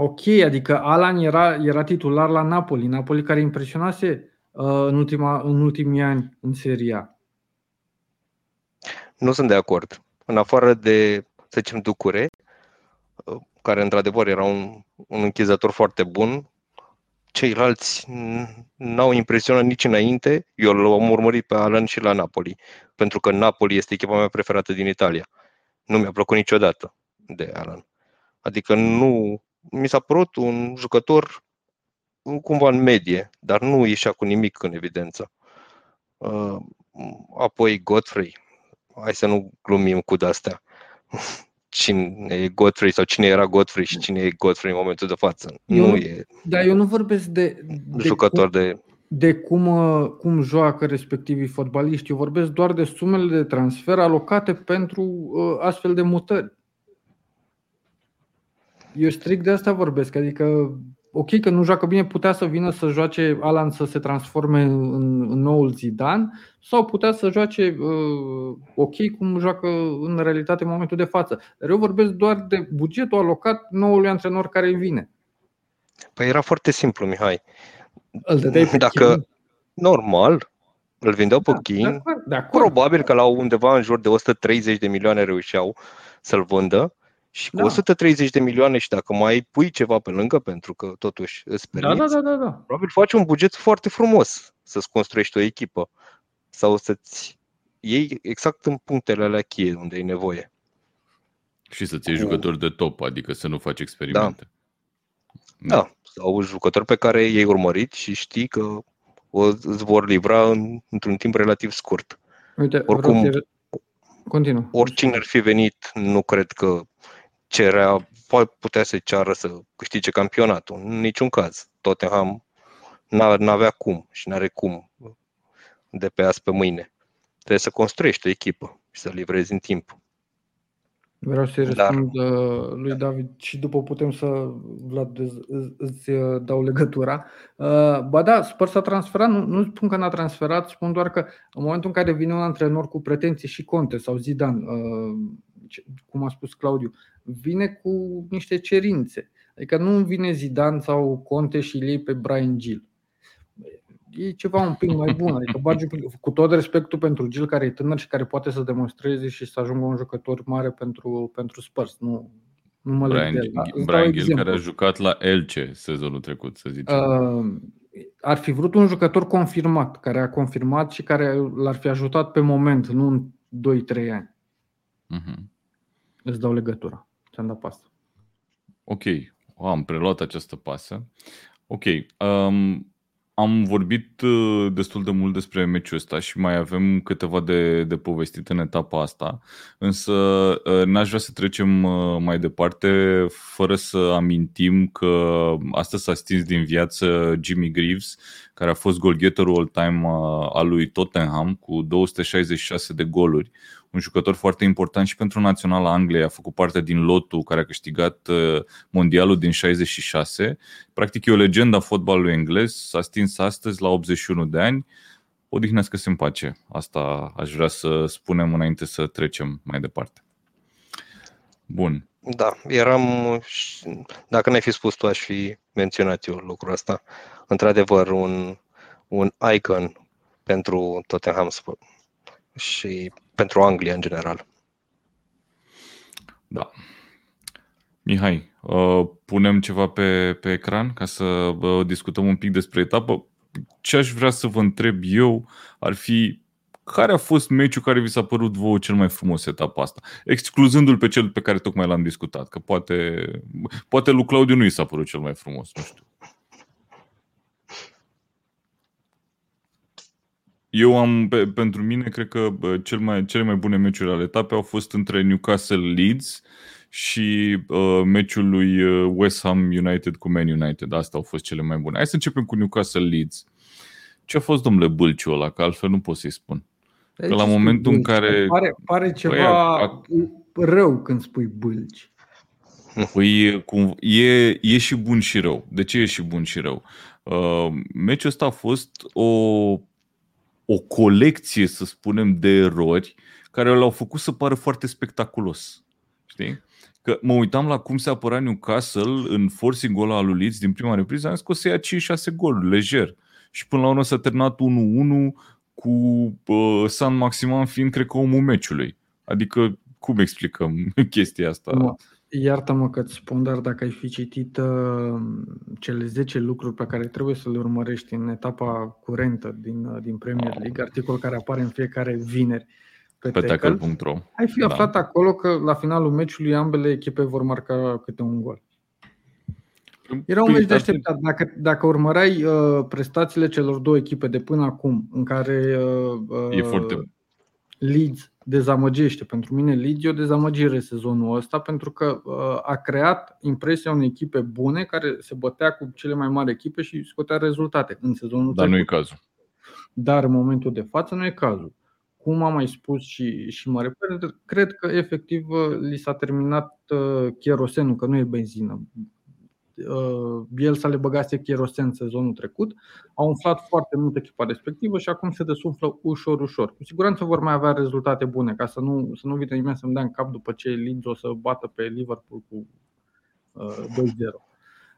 Ok, adică Alan era, era titular la Napoli, Napoli care impresionase uh, în, ultima, în ultimii ani în seria. Nu sunt de acord. În afară de, să zicem, Ducure, care într-adevăr era un, un închizător foarte bun. Ceilalți n-au impresionat nici înainte. Eu l-am urmărit pe Alan și la Napoli, pentru că Napoli este echipa mea preferată din Italia. Nu mi-a plăcut niciodată de Alan. Adică nu mi s-a părut un jucător cumva în medie, dar nu ieșea cu nimic în evidență. Uh, apoi Godfrey, hai să nu glumim cu de-astea. Cine e Godfrey sau cine era Godfrey și cine e Godfrey în momentul de față. Eu, nu e dar eu nu vorbesc de, de jucător cum, de de cum, uh, cum joacă respectivii fotbaliști. Eu vorbesc doar de sumele de transfer alocate pentru uh, astfel de mutări. Eu strict de asta vorbesc, adică ok că nu joacă bine, putea să vină să joace Alan să se transforme în, în noul Zidane sau putea să joace uh, ok cum joacă în realitate în momentul de față. Dar eu vorbesc doar de bugetul alocat noului antrenor care vine. Păi era foarte simplu, Mihai. Îl pe Dacă chin. normal, îl vindeau pe da, chin, de acord, de acord. probabil că la undeva în jur de 130 de milioane reușeau să-l vândă și cu da. 130 de milioane și dacă mai pui ceva pe lângă, pentru că totuși îți permiți, da, da, da, da, da. probabil faci un buget foarte frumos să-ți construiești o echipă sau să-ți iei exact în punctele alea cheie unde e nevoie. Și să-ți iei jucători de top, adică să nu faci experimente. Da. da. Sau jucători pe care i-ai urmărit și știi că o, îți vor livra în, într-un timp relativ scurt. Uite, Oricum, Continuă. Oricine ar fi venit, nu cred că cerea, putea să ceară să câștige campionatul. În niciun caz. Tottenham n-avea cum și n-are cum de pe azi pe mâine. Trebuie să construiești o echipă și să livrezi în timp. Vreau să-i răspund Dar... Uh, lui David și după putem să, Vlad, îți uh, dau legătura. Uh, ba da, Spurs a transferat, nu, nu spun că n-a transferat, spun doar că în momentul în care vine un antrenor cu pretenții și Conte sau Zidane, cum a spus Claudiu, vine cu niște cerințe. Adică nu vine Zidane sau Conte și îl pe Brian Gill e ceva un pic mai bun. Adică bagi un pic, cu tot respectul pentru Gil care e tânăr și care poate să demonstreze și să ajungă un jucător mare pentru, pentru Spurs. Nu, nu mă Brian, leg de Brian Gill care a jucat la Elce sezonul trecut, să zicem. Uh, ar fi vrut un jucător confirmat, care a confirmat și care l-ar fi ajutat pe moment, nu în 2-3 ani. Uh-huh. Îți dau legătura. Ți-am dat pasă. Ok, am preluat această pasă. Ok, um, am vorbit uh, destul de mult despre meciul ăsta și mai avem câteva de, de povestit în etapa asta, însă uh, n-aș vrea să trecem uh, mai departe fără să amintim că astăzi s-a stins din viață Jimmy Greaves, care a fost golgheterul all-time al lui Tottenham cu 266 de goluri, un jucător foarte important și pentru Naționala Angliei. A făcut parte din lotul care a câștigat uh, mondialul din 66. Practic e o legendă a fotbalului englez. S-a stins astăzi la 81 de ani. Odihnească-se în pace. Asta aș vrea să spunem înainte să trecem mai departe. Bun. Da, eram, dacă n-ai fi spus tu, aș fi menționat eu lucrul ăsta. Într-adevăr, un, un icon pentru Tottenham și pentru Anglia în general. Da. Mihai, uh, punem ceva pe, pe ecran ca să uh, discutăm un pic despre etapă. Ce aș vrea să vă întreb eu ar fi care a fost meciul care vi s-a părut vouă cel mai frumos etapa asta? Excluzându-l pe cel pe care tocmai l-am discutat, că poate, poate lui Claudiu nu i s-a părut cel mai frumos, nu știu. Eu am, pe, pentru mine, cred că cel mai, cele mai bune meciuri ale etapei au fost între Newcastle Leeds și uh, meciul lui uh, West Ham United cu Man United. Astea au fost cele mai bune. Hai să începem cu Newcastle Leeds. Ce a fost, domnule, Bâlciu ăla? Că altfel nu pot să-i spun. Că la momentul în care... Pare, pare ceva băi, a... rău când spui bâlci. Păi cum, e, e și bun și rău. De ce e și bun și rău? Uh, meciul ăsta a fost o o colecție, să spunem, de erori care l-au făcut să pară foarte spectaculos. Știi? Că mă uitam la cum se apăra Newcastle în forcing goal al lui Leeds din prima repriză, am zis că o să ia 5-6 goluri, lejer. Și până la urmă s-a terminat 1-1 cu uh, San Maximan fiind, cred că, omul meciului. Adică, cum explicăm [LAUGHS] chestia asta? Nu. Iartă-mă că îți spun, dar dacă ai fi citit uh, cele 10 lucruri pe care trebuie să le urmărești în etapa curentă din, uh, din Premier League, articol care apare în fiecare vineri pe, pe tackle.ro, ai fi da. aflat acolo că la finalul meciului ambele echipe vor marca câte un gol. Era un meci de așteptat. Dacă, dacă urmăreai uh, prestațiile celor două echipe de până acum, în care uh, e foarte... Leeds dezamăgește. Pentru mine Leeds e o dezamăgire sezonul ăsta pentru că uh, a creat impresia unei echipe bune care se bătea cu cele mai mari echipe și scotea rezultate în sezonul Dar nu e cazul. Dar în momentul de față nu e cazul. Cum am mai spus și, și mă repet, cred că efectiv li s-a terminat cherosenul, că nu e benzină. Bielsa le băgase cherosen sezonul trecut, au umflat foarte mult echipa respectivă și acum se desumflă ușor, ușor. Cu siguranță vor mai avea rezultate bune, ca să nu, să nu vină nimeni să-mi dea în cap după ce Leeds o să bată pe Liverpool cu uh, 2-0.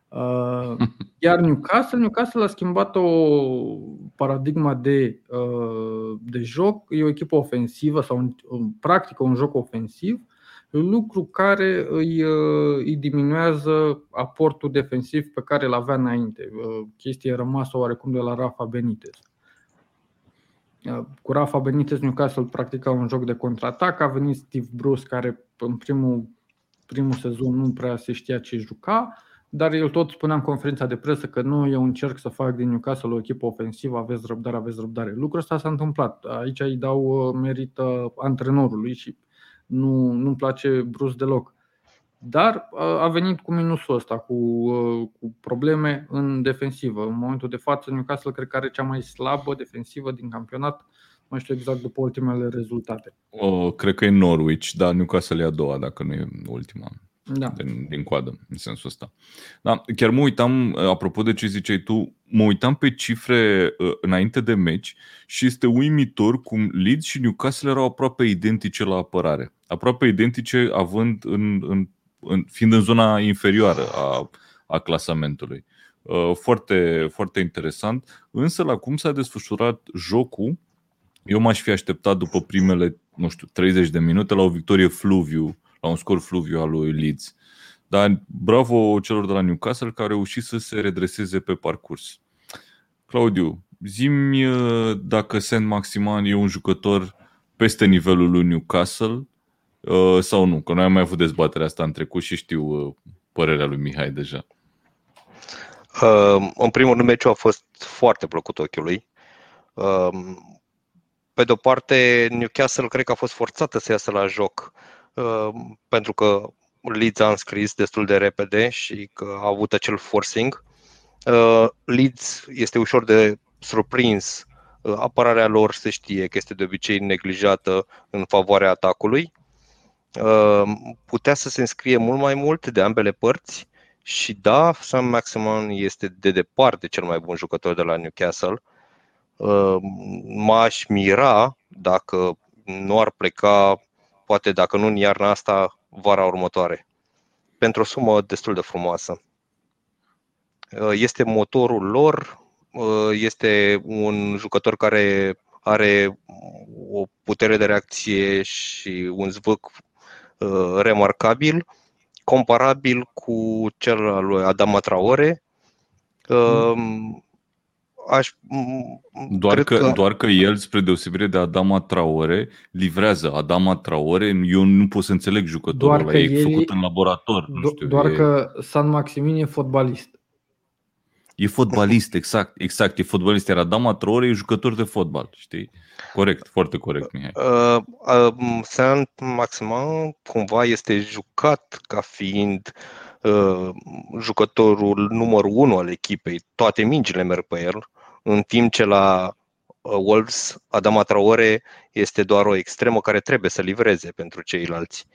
Uh, iar Newcastle, Newcastle a schimbat o paradigma de, uh, de joc, e o echipă ofensivă sau practică un joc ofensiv lucru care îi, uh, îi diminuează aportul defensiv pe care îl avea înainte. Uh, chestia rămasă oarecum de la Rafa Benitez. Uh, cu Rafa Benitez Newcastle practica un joc de contraatac, a venit Steve Bruce care în primul, primul sezon nu prea se știa ce juca, dar el tot spunea în conferința de presă că nu, eu încerc să fac din Newcastle o echipă ofensivă, aveți răbdare, aveți răbdare. Lucrul ăsta s-a întâmplat. Aici îi dau merit antrenorului și nu, nu-mi place brusc deloc. Dar a venit cu minusul ăsta, cu, cu probleme în defensivă. În momentul de față, Newcastle cred că are cea mai slabă defensivă din campionat. Nu știu exact după ultimele rezultate. O, cred că e Norwich, dar Newcastle e a doua, dacă nu e ultima da. din, din coadă, în sensul ăsta. Da, chiar mă uitam, apropo de ce ziceai tu, mă uitam pe cifre uh, înainte de meci și este uimitor cum Leeds și Newcastle erau aproape identice la apărare. Aproape identice având în, în, în, fiind în zona inferioară a, a clasamentului. Uh, foarte, foarte interesant. Însă la cum s-a desfășurat jocul, eu m-aș fi așteptat după primele, nu știu, 30 de minute la o victorie fluviu la un scor fluviu al lui Leeds. Dar bravo celor de la Newcastle care au reușit să se redreseze pe parcurs. Claudiu, zimi uh, dacă Saint Maximan e un jucător peste nivelul lui Newcastle uh, sau nu, că noi am mai avut dezbaterea asta în trecut și știu uh, părerea lui Mihai deja. În primul rând, meciul a fost foarte plăcut ochiului. Pe de o parte, Newcastle cred că a fost forțată să iasă la joc Ehm, pentru că Leeds a înscris destul de repede și că a avut acel forcing. Ehm, Leeds este ușor de surprins. Ehm, apărarea lor se știe că este de obicei neglijată în favoarea atacului. Putea să se înscrie mult mai mult de ambele părți și da, Sam Maximan este de departe cel mai bun jucător de la Newcastle. M-aș mira dacă nu ar pleca poate dacă nu în iarna asta, vara următoare, pentru o sumă destul de frumoasă. Uh, este motorul lor, uh, este un jucător care are o putere de reacție și un zvâc uh, remarcabil, comparabil cu cel al lui Adama Traore. Mm aș. Doar că, că, doar că el, spre deosebire de Adama Traore, livrează. Adama Traore, eu nu pot să înțeleg jucătorul doar ăla, e el, făcut în laborator. Nu știu, doar e... că San Maximin e fotbalist. E fotbalist, exact, exact, e fotbalist. Iar Adama Traore e jucător de fotbal, știi? Corect, foarte corect, Mihai. Uh, uh, San Maximin cumva este jucat ca fiind uh, jucătorul numărul unu al echipei. Toate mingile merg pe el în timp ce la uh, Wolves Adama Traore este doar o extremă care trebuie să livreze pentru ceilalți.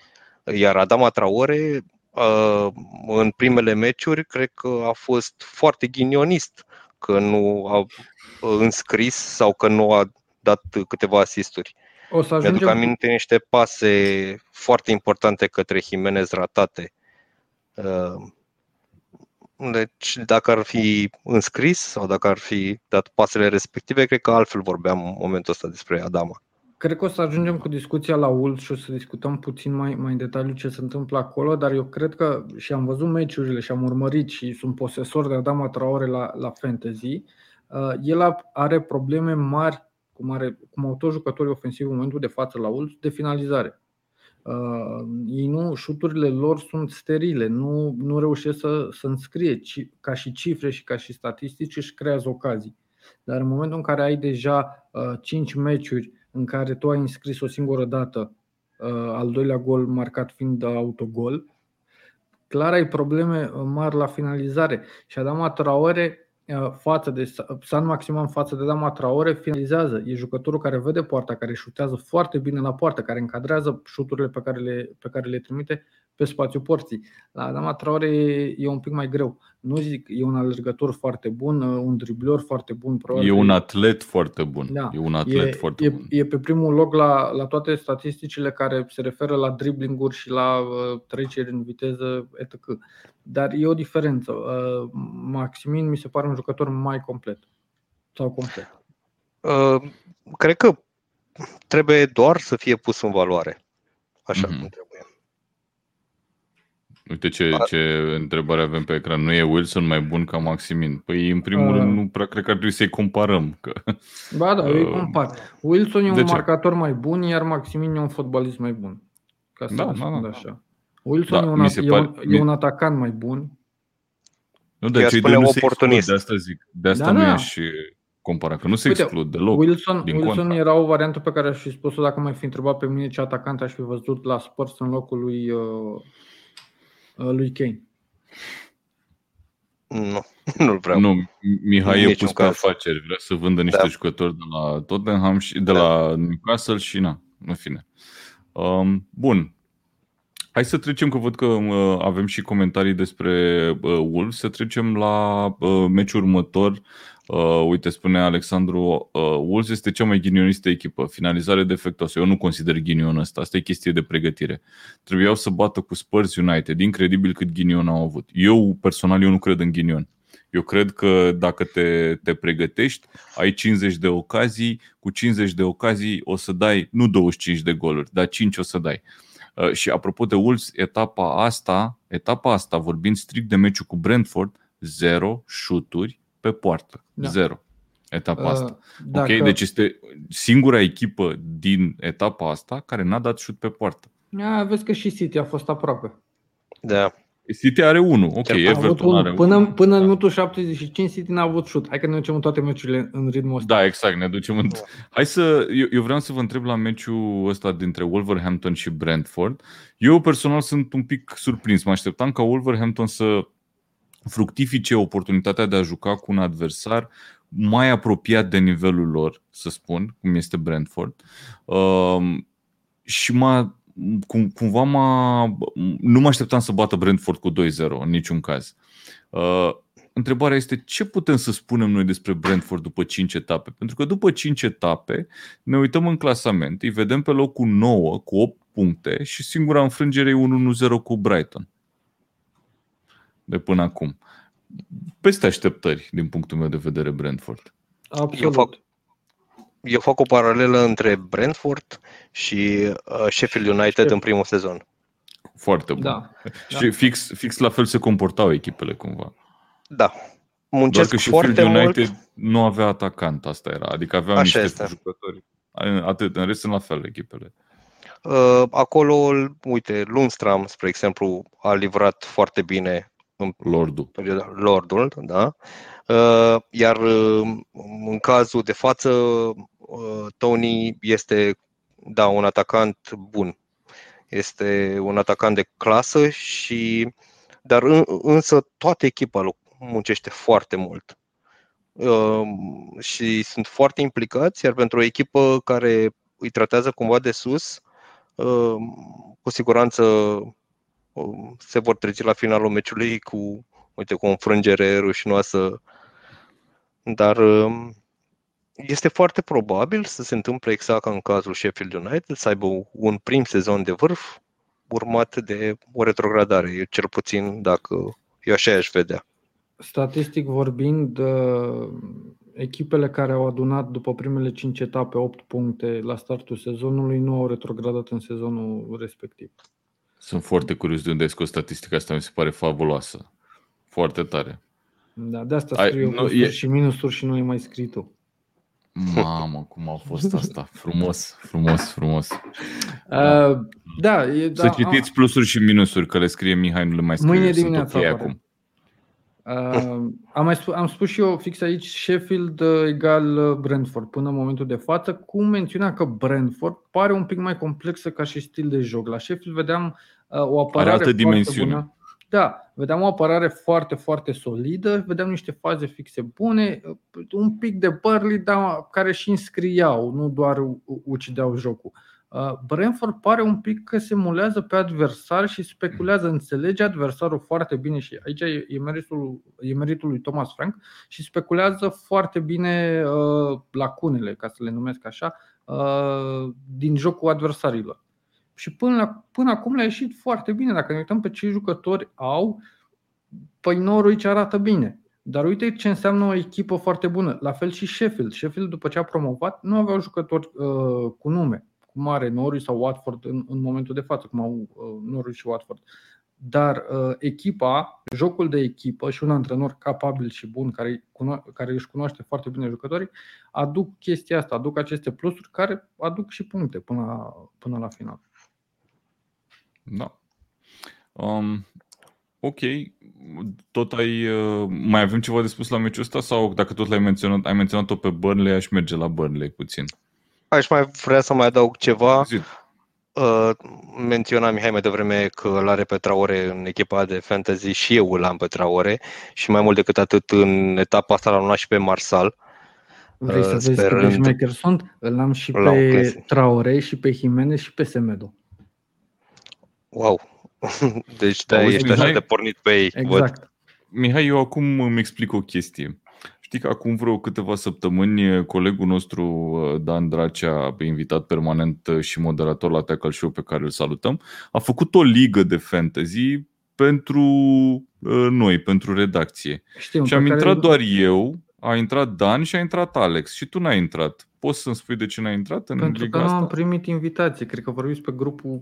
Iar Adama Traore uh, în primele meciuri cred că a fost foarte ghinionist că nu a înscris sau că nu a dat câteva asisturi. O să ajungem... Mi-aduc aminte niște pase foarte importante către Jimenez ratate. Uh, deci dacă ar fi înscris sau dacă ar fi dat pasele respective, cred că altfel vorbeam în momentul ăsta despre Adama. Cred că o să ajungem cu discuția la ULS și o să discutăm puțin mai, mai în detaliu ce se întâmplă acolo, dar eu cred că și am văzut meciurile și am urmărit și sunt posesor de Adama Traore la, la Fantasy. Uh, el are probleme mari, cum, are, cum au toți jucătorii ofensivi în momentul de față la ULS, de finalizare. Uh, ei nu, șuturile lor sunt sterile, nu, nu reușesc să, să înscrie ci, ca și cifre și ca și statistici își creează ocazii. Dar în momentul în care ai deja uh, 5 meciuri în care tu ai înscris o singură dată, uh, al doilea gol marcat fiind autogol, clar ai probleme uh, mari la finalizare. Și Adama Traore Uh, față de San Maximan față de Dama Traore finalizează. E jucătorul care vede poarta, care șutează foarte bine la poartă, care încadrează șuturile pe care le, pe care le trimite pe spațiul porții. La Dama Traore e un pic mai greu. Nu zic, e un alergător foarte bun, uh, un driblor foarte bun. Probabil. E un atlet foarte bun. Da. E un atlet e, foarte e, bun. E pe primul loc la, la toate statisticile care se referă la driblinguri și la uh, treceri în viteză, etc. Dar e o diferență. Uh, Maximin mi se pare un jucător mai complet. Sau complet. Uh, cred că trebuie doar să fie pus în valoare. Așa mm-hmm. cum trebuie. Uite ce, ce întrebare avem pe ecran. Nu e Wilson mai bun ca Maximin? Păi, în primul uh, rând, nu prea cred că ar trebui să-i comparăm. Că, ba da, uh, îi compar. Wilson e un ce? marcator mai bun, iar Maximin e un fotbalist mai bun. Ca să da, da, da. așa. Wilson da, e, un, e, pare, un, e un atacant mai bun. Nu, de ce nu oportunist. de asta zic. De asta da, nu da. e și compara, că nu se Uite, exclud deloc. Wilson, din Wilson era o variantă pe care aș fi spus-o dacă mai fi întrebat pe mine ce atacant aș fi văzut la Spurs în locul lui uh, Uh, lui Kane. Nu, [LAUGHS] nu-l vreau. Nu, Mihai e pus pe afaceri, vrea să vândă niște da. jucători de la Tottenham și de da. la Newcastle și na, în fine. Um, bun. Hai să trecem, că văd că uh, avem și comentarii despre uh, Wolves, să trecem la uh, meciul următor Uh, uite, spune Alexandru, uh, Wolves este cea mai ghinionistă echipă. Finalizare defectoasă. Eu nu consider ghinionul ăsta. Asta e chestie de pregătire. Trebuiau să bată cu Spurs United. Incredibil cât ghinion au avut. Eu, personal, eu nu cred în ghinion. Eu cred că dacă te, te pregătești, ai 50 de ocazii, cu 50 de ocazii o să dai, nu 25 de goluri, dar 5 o să dai. Uh, și apropo de Wolves, etapa asta, etapa asta, vorbind strict de meciul cu Brentford, zero șuturi pe poartă. Da. Zero. Etapa uh, asta. Dacă... Ok? Deci este singura echipă din etapa asta care n-a dat șut pe poartă. A, vezi că și City a fost aproape. Da. City are unul. Ok, Chiar Everton un, are până, unul. Până în minutul 75 City n-a avut șut. Hai că ne ducem în toate meciurile în ritmul ăsta. Da, exact, ne ducem în... Da. Hai să... Eu, eu vreau să vă întreb la meciul ăsta dintre Wolverhampton și Brentford. Eu personal sunt un pic surprins. Mă așteptam ca Wolverhampton să fructifice oportunitatea de a juca cu un adversar mai apropiat de nivelul lor, să spun, cum este Brentford. Uh, și m-a, cum, cumva m-a, nu mă așteptam să bată Brentford cu 2-0 în niciun caz. Uh, întrebarea este ce putem să spunem noi despre Brentford după 5 etape? Pentru că după 5 etape ne uităm în clasament, îi vedem pe locul 9 cu 8 puncte și singura înfrângere e 1-0 cu Brighton de până acum. Peste așteptări, din punctul meu de vedere, Brentford. Absolut. Eu fac, eu fac o paralelă între Brentford și uh, Sheffield United Sheffield. în primul sezon. Foarte bun. Da. Și da. Fix, fix la fel se comportau echipele cumva. Da. Muncesc Doar că foarte United mult. nu avea atacant, asta era. Adică avea niște este. jucători. Atât, în rest sunt la fel echipele. Uh, acolo, uite, Lundstram, spre exemplu, a livrat foarte bine în Lordul. Perioada, Lordul, da. Uh, iar uh, în cazul de față, uh, Tony este, da, un atacant bun. Este un atacant de clasă și dar însă toată echipa muncește foarte mult. Și sunt foarte implicați, iar pentru o echipă care îi tratează cumva de sus, cu siguranță se vor trece la finalul meciului cu, uite, cu o înfrângere rușinoasă. Dar um, este foarte probabil să se întâmple exact ca în cazul Sheffield United, să aibă un prim sezon de vârf urmat de o retrogradare, eu cel puțin dacă eu așa aș vedea. Statistic vorbind, uh, echipele care au adunat după primele 5 etape 8 puncte la startul sezonului nu au retrogradat în sezonul respectiv. Sunt foarte curios de unde ai scos statistica asta, mi se pare fabuloasă. Foarte tare. Da, de asta scriu Ai, nu, e... și minusuri și nu e mai scris tu. Mamă, cum a fost asta. Frumos, frumos, frumos. [LAUGHS] Uh, da, e, Să da, citiți plusuri și minusuri, că le scrie Mihai, nu le mai scrie. Mâine Sunt dimineața ok apare. acum. Uh, am, mai spus, am spus și eu fix aici Sheffield uh, egal uh, Brentford până în momentul de față, cu mențiunea că Brentford pare un pic mai complexă ca și stil de joc. La Sheffield vedeam uh, o apărare altă foarte dimensiune. bună. Da, vedeam o apărare foarte, foarte solidă, vedeam niște faze fixe bune, uh, un pic de Burnley, dar care și înscriau, nu doar u- ucideau jocul. Uh, Brentford pare un pic că se mulează pe adversar și speculează, înțelege adversarul foarte bine și aici e e meritul, e meritul lui Thomas Frank și speculează foarte bine uh, lacunele, ca să le numesc așa, uh, din jocul adversarilor. Și până, la, până acum le-a ieșit foarte bine. Dacă ne uităm pe ce jucători au, păi Norwich arată bine. Dar uite ce înseamnă o echipă foarte bună. La fel și Sheffield. Sheffield, după ce a promovat, nu aveau jucători uh, cu nume, cum are Norwich sau Watford în, în momentul de față, cum au uh, Norwich și Watford. Dar uh, echipa, jocul de echipă și un antrenor capabil și bun, care, cuno- care își cunoaște foarte bine jucătorii, aduc chestia asta, aduc aceste plusuri care aduc și puncte până la, până la final. Da. Um, ok. Tot ai, uh, mai avem ceva de spus la meciul ăsta sau dacă tot l-ai menționat, ai menționat-o pe Burnley, aș merge la Burnley puțin. Aș mai vrea să mai adaug ceva. Zi. Uh, menționa Mihai mai devreme că îl are pe Traore în echipa de fantasy și eu îl am pe Traore și mai mult decât atât în etapa asta l-am luat și pe Marsal. Vrei să Uh, vezi cât de sperând- șmecher sunt? Îl am și La o pe chestie. Traore și pe Jimenez și pe Semedo. Wow! [LAUGHS] Deci da, Auzi, ești așa Mihai? de pornit pe ei. Văd. Exact. Mihai, eu acum îmi explic o chestie. Știi că acum vreo câteva săptămâni colegul nostru uh, Dan Dracea, invitat permanent uh, și moderator la Tackle Show pe care îl salutăm, a făcut o ligă de fantasy pentru uh, noi, pentru redacție. Știu, Și pe am care- intrat doar eu, a intrat Dan și a intrat Alex și tu n-ai intrat. Poți să-mi spui de ce n-ai intrat în Pentru că liga nu asta? am primit invitație. Cred că vorbiți pe grupul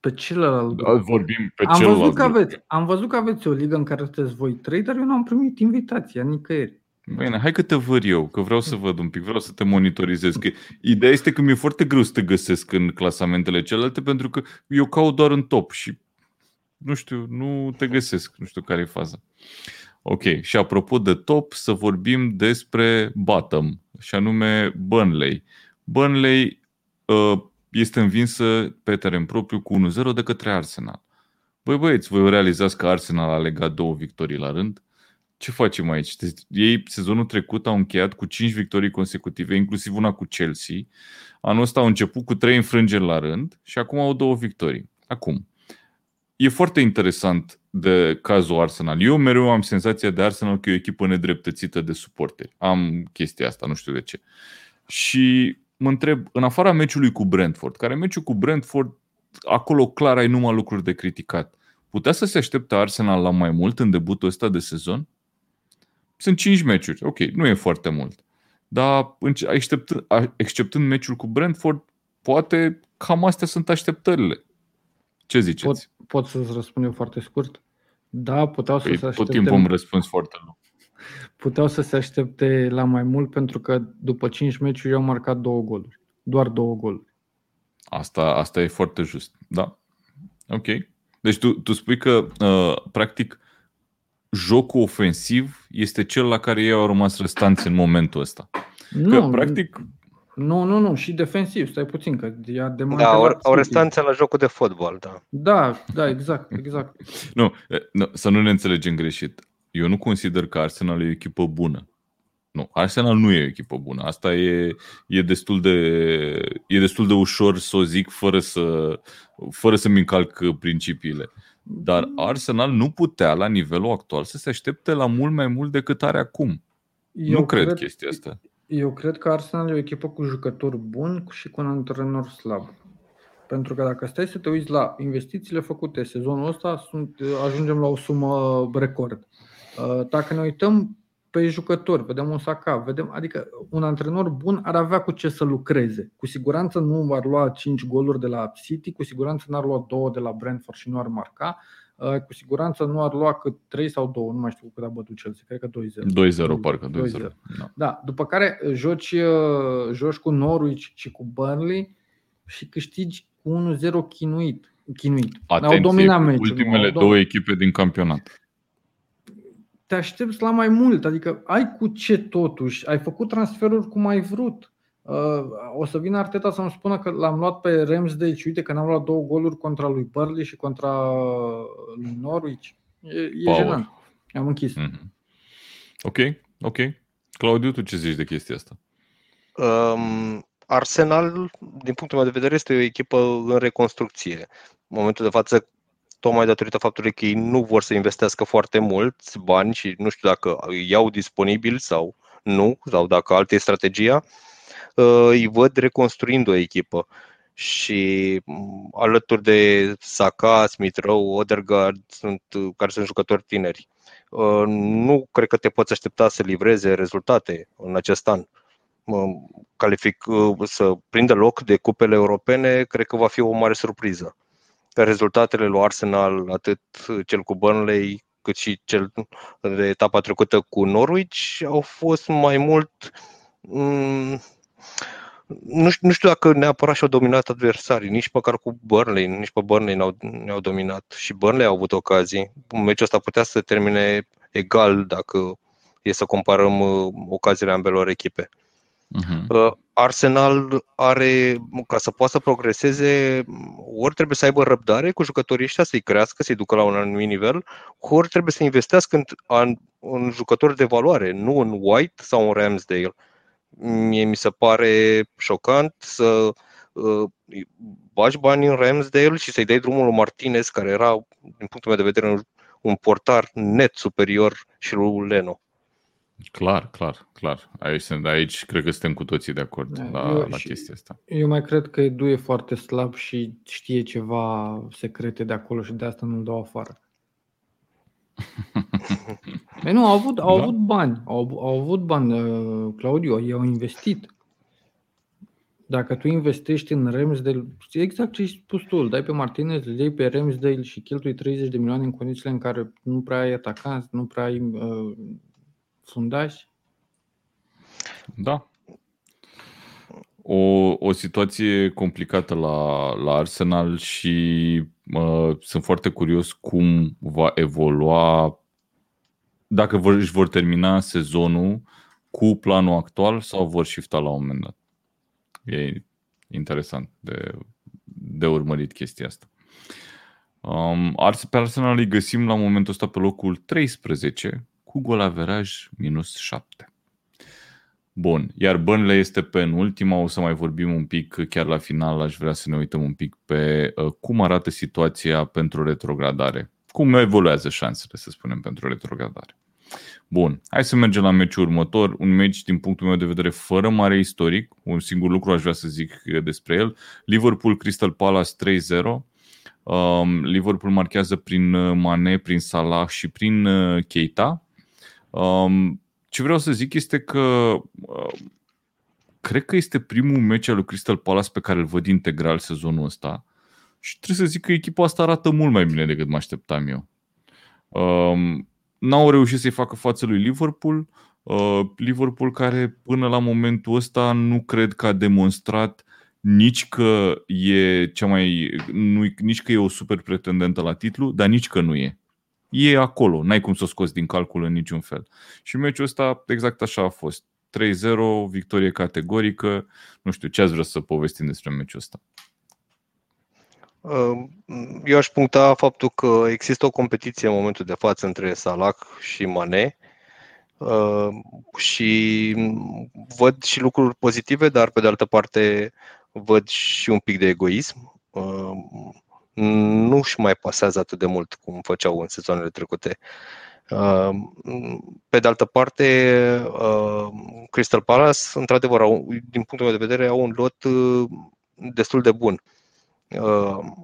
pe celălalt Da, grup. Vorbim pe Am celălalt văzut, că grup. aveți, am văzut că aveți o ligă în care sunteți voi trei, dar eu nu am primit invitația nicăieri. Bine, hai că te văd eu, că vreau să văd un pic, vreau să te monitorizez. Că ideea este că mi-e foarte greu să te găsesc în clasamentele celelalte pentru că eu caut doar în top și nu știu, nu te găsesc, nu știu care e faza. Ok, și apropo de top, să vorbim despre bottom, și anume Burnley. Burnley uh, este învinsă pe teren propriu cu 1-0 de către Arsenal. Băi băieți, voi realizați că Arsenal a legat două victorii la rând? Ce facem aici? Deci, Ei sezonul trecut au încheiat cu 5 victorii consecutive, inclusiv una cu Chelsea. Anul ăsta au început cu 3 înfrângeri la rând și acum au două victorii. Acum, e foarte interesant de cazul Arsenal. Eu mereu am senzația de Arsenal că e o echipă nedreptățită de suporteri. Am chestia asta, nu știu de ce. Și mă întreb, în afara meciului cu Brentford, care meciul cu Brentford, acolo clar ai numai lucruri de criticat. Putea să se aștepte Arsenal la mai mult în debutul ăsta de sezon? Sunt 5 meciuri, ok, nu e foarte mult. Dar înce- exceptând, a- exceptând meciul cu Brentford, poate cam astea sunt așteptările. Ce ziceți? Pot, pot să-ți răspund eu foarte scurt? Da, puteau să Păi, se tot aștepte, timpul îmi răspuns foarte lung. puteau să se aștepte la mai mult pentru că după 5 meciuri au marcat două goluri. Doar două goluri. Asta, asta e foarte just. Da. Ok. Deci tu, tu spui că, uh, practic, jocul ofensiv este cel la care ei au rămas restanți în momentul ăsta. Că, Nu, practic, nu, nu, nu, și defensiv, stai puțin, că i-a Da, demantelat au, au City. restanțe la jocul de fotbal, da. Da, da, exact, exact. nu, e, nu, să nu ne înțelegem greșit. Eu nu consider că Arsenal e o echipă bună. Nu, Arsenal nu e o echipă bună. Asta e, e, destul, de, e destul de ușor să o zic fără, să, fără să-mi încalc principiile. Dar Arsenal nu putea la nivelul actual să se aștepte la mult mai mult decât are acum. Eu nu cred, cred chestia asta. Eu cred că Arsenal e o echipă cu jucători buni și cu un antrenor slab. Pentru că dacă stai să te uiți la investițiile făcute sezonul ăsta, sunt, ajungem la o sumă record. Dacă ne uităm pe jucători, vedem un Saka, vedem, adică un antrenor bun ar avea cu ce să lucreze. Cu siguranță nu ar lua 5 goluri de la City, cu siguranță n-ar lua 2 de la Brentford și nu ar marca. uh, cu siguranță nu ar lua cât 3 sau 2, nu mai știu cât a bătut Chelsea, cred că 2-0. 2-0 parcă, 2-0. Da. da. După care joci, joci cu Norwich și cu Burnley și câștigi cu 1-0 chinuit. chinuit. Atenție, au dominat meciul. Ultimele două echipe din campionat te aștepți la mai mult, adică ai cu ce totuși, ai făcut transferuri cum ai vrut. Uh, o să vină Arteta să-mi spună că l-am luat pe Ramsdale și uite că n-am luat două goluri contra lui Burnley și contra lui Norwich. E, e jenant. Am închis. Mm-hmm. Ok, ok. Claudiu, tu ce zici de chestia asta? Um, Arsenal, din punctul meu de vedere, este o echipă în reconstrucție. În momentul de față, tocmai datorită faptului că ei nu vor să investească foarte mulți bani și nu știu dacă îi iau disponibil sau nu, sau dacă altă e strategia, uh, îi văd reconstruind o echipă. Și mm, alături de Saka, Smith Rowe, Odegaard, sunt, care sunt jucători tineri. Uh, nu cred că te poți aștepta să livreze rezultate în acest an. Calific, uh, să prindă loc de cupele europene, cred că va fi o mare surpriză rezultatele lui Arsenal, atât cel cu Burnley, cât și cel de etapa trecută cu Norwich, au fost mai mult. Mm, nu, știu, nu știu dacă neapărat și-au dominat adversarii, nici măcar cu Burnley, nici pe Burnley n-au, ne-au dominat. Și Burnley au avut ocazii. Meciul ăsta putea să termine egal dacă e să comparăm uh, ocaziile ambelor echipe. Uh-huh. Arsenal are, ca să poată să progreseze, ori trebuie să aibă răbdare cu jucătorii ăștia, să-i crească, să-i ducă la un anumit nivel, ori trebuie să investească în, în, în jucători de valoare, nu în White sau în Ramsdale. Mie mi se pare șocant să uh, bagi bani în Ramsdale și să-i dai drumul lui Martinez, care era, din punctul meu de vedere, un, un portar net superior și lui Leno. Clar, clar, clar. Aici, aici cred că suntem cu toții de acord da, la, eu, la chestia asta. Eu mai cred că Edu e foarte slab și știe ceva secrete de acolo și de asta nu-l dau afară. [LAUGHS] Păi nu, au avut, au da. avut bani, au, au avut bani, uh, Claudio, ei au investit. Dacă tu investești în Ramsdale, exact ce ai spus tu, îl dai pe Martinez, îl dai pe Ramsdale și cheltui 30 de milioane în condițiile în care nu prea ai atacanți, nu prea ai uh, fundași? Da. O, o situație complicată la, la Arsenal și uh, sunt foarte curios cum va evolua dacă vor, își vor termina sezonul cu planul actual sau vor shifta la un moment dat. E interesant de, de urmărit chestia asta. Um, pe Arsenal îi găsim la momentul ăsta pe locul 13 cu gol averaj minus 7. Bun, iar Burnley este pe în ultima, o să mai vorbim un pic chiar la final, aș vrea să ne uităm un pic pe uh, cum arată situația pentru retrogradare. Cum evoluează șansele, să spunem, pentru retrogradare. Bun, hai să mergem la meciul următor, un meci din punctul meu de vedere fără mare istoric, un singur lucru aș vrea să zic despre el, Liverpool Crystal Palace 3-0, um, Liverpool marchează prin uh, Mane, prin Salah și prin uh, Keita, Um, ce vreau să zic este că uh, cred că este primul meci al lui Crystal Palace pe care îl văd integral sezonul ăsta și trebuie să zic că echipa asta arată mult mai bine decât mă așteptam eu. Um, n-au reușit să-i facă față lui Liverpool, uh, Liverpool care până la momentul ăsta nu cred că a demonstrat nici că e cea mai nu, nici că e o super pretendentă la titlu, dar nici că nu e e acolo, n-ai cum să o scoți din calcul în niciun fel. Și meciul ăsta exact așa a fost. 3-0, victorie categorică. Nu știu, ce ați vrea să povestim despre meciul ăsta? Eu aș puncta faptul că există o competiție în momentul de față între Salah și Mane și văd și lucruri pozitive, dar pe de altă parte văd și un pic de egoism nu și mai pasează atât de mult cum făceau în sezoanele trecute. Uh, pe de altă parte, uh, Crystal Palace, într-adevăr, din punctul meu de vedere, au un lot uh, destul de bun.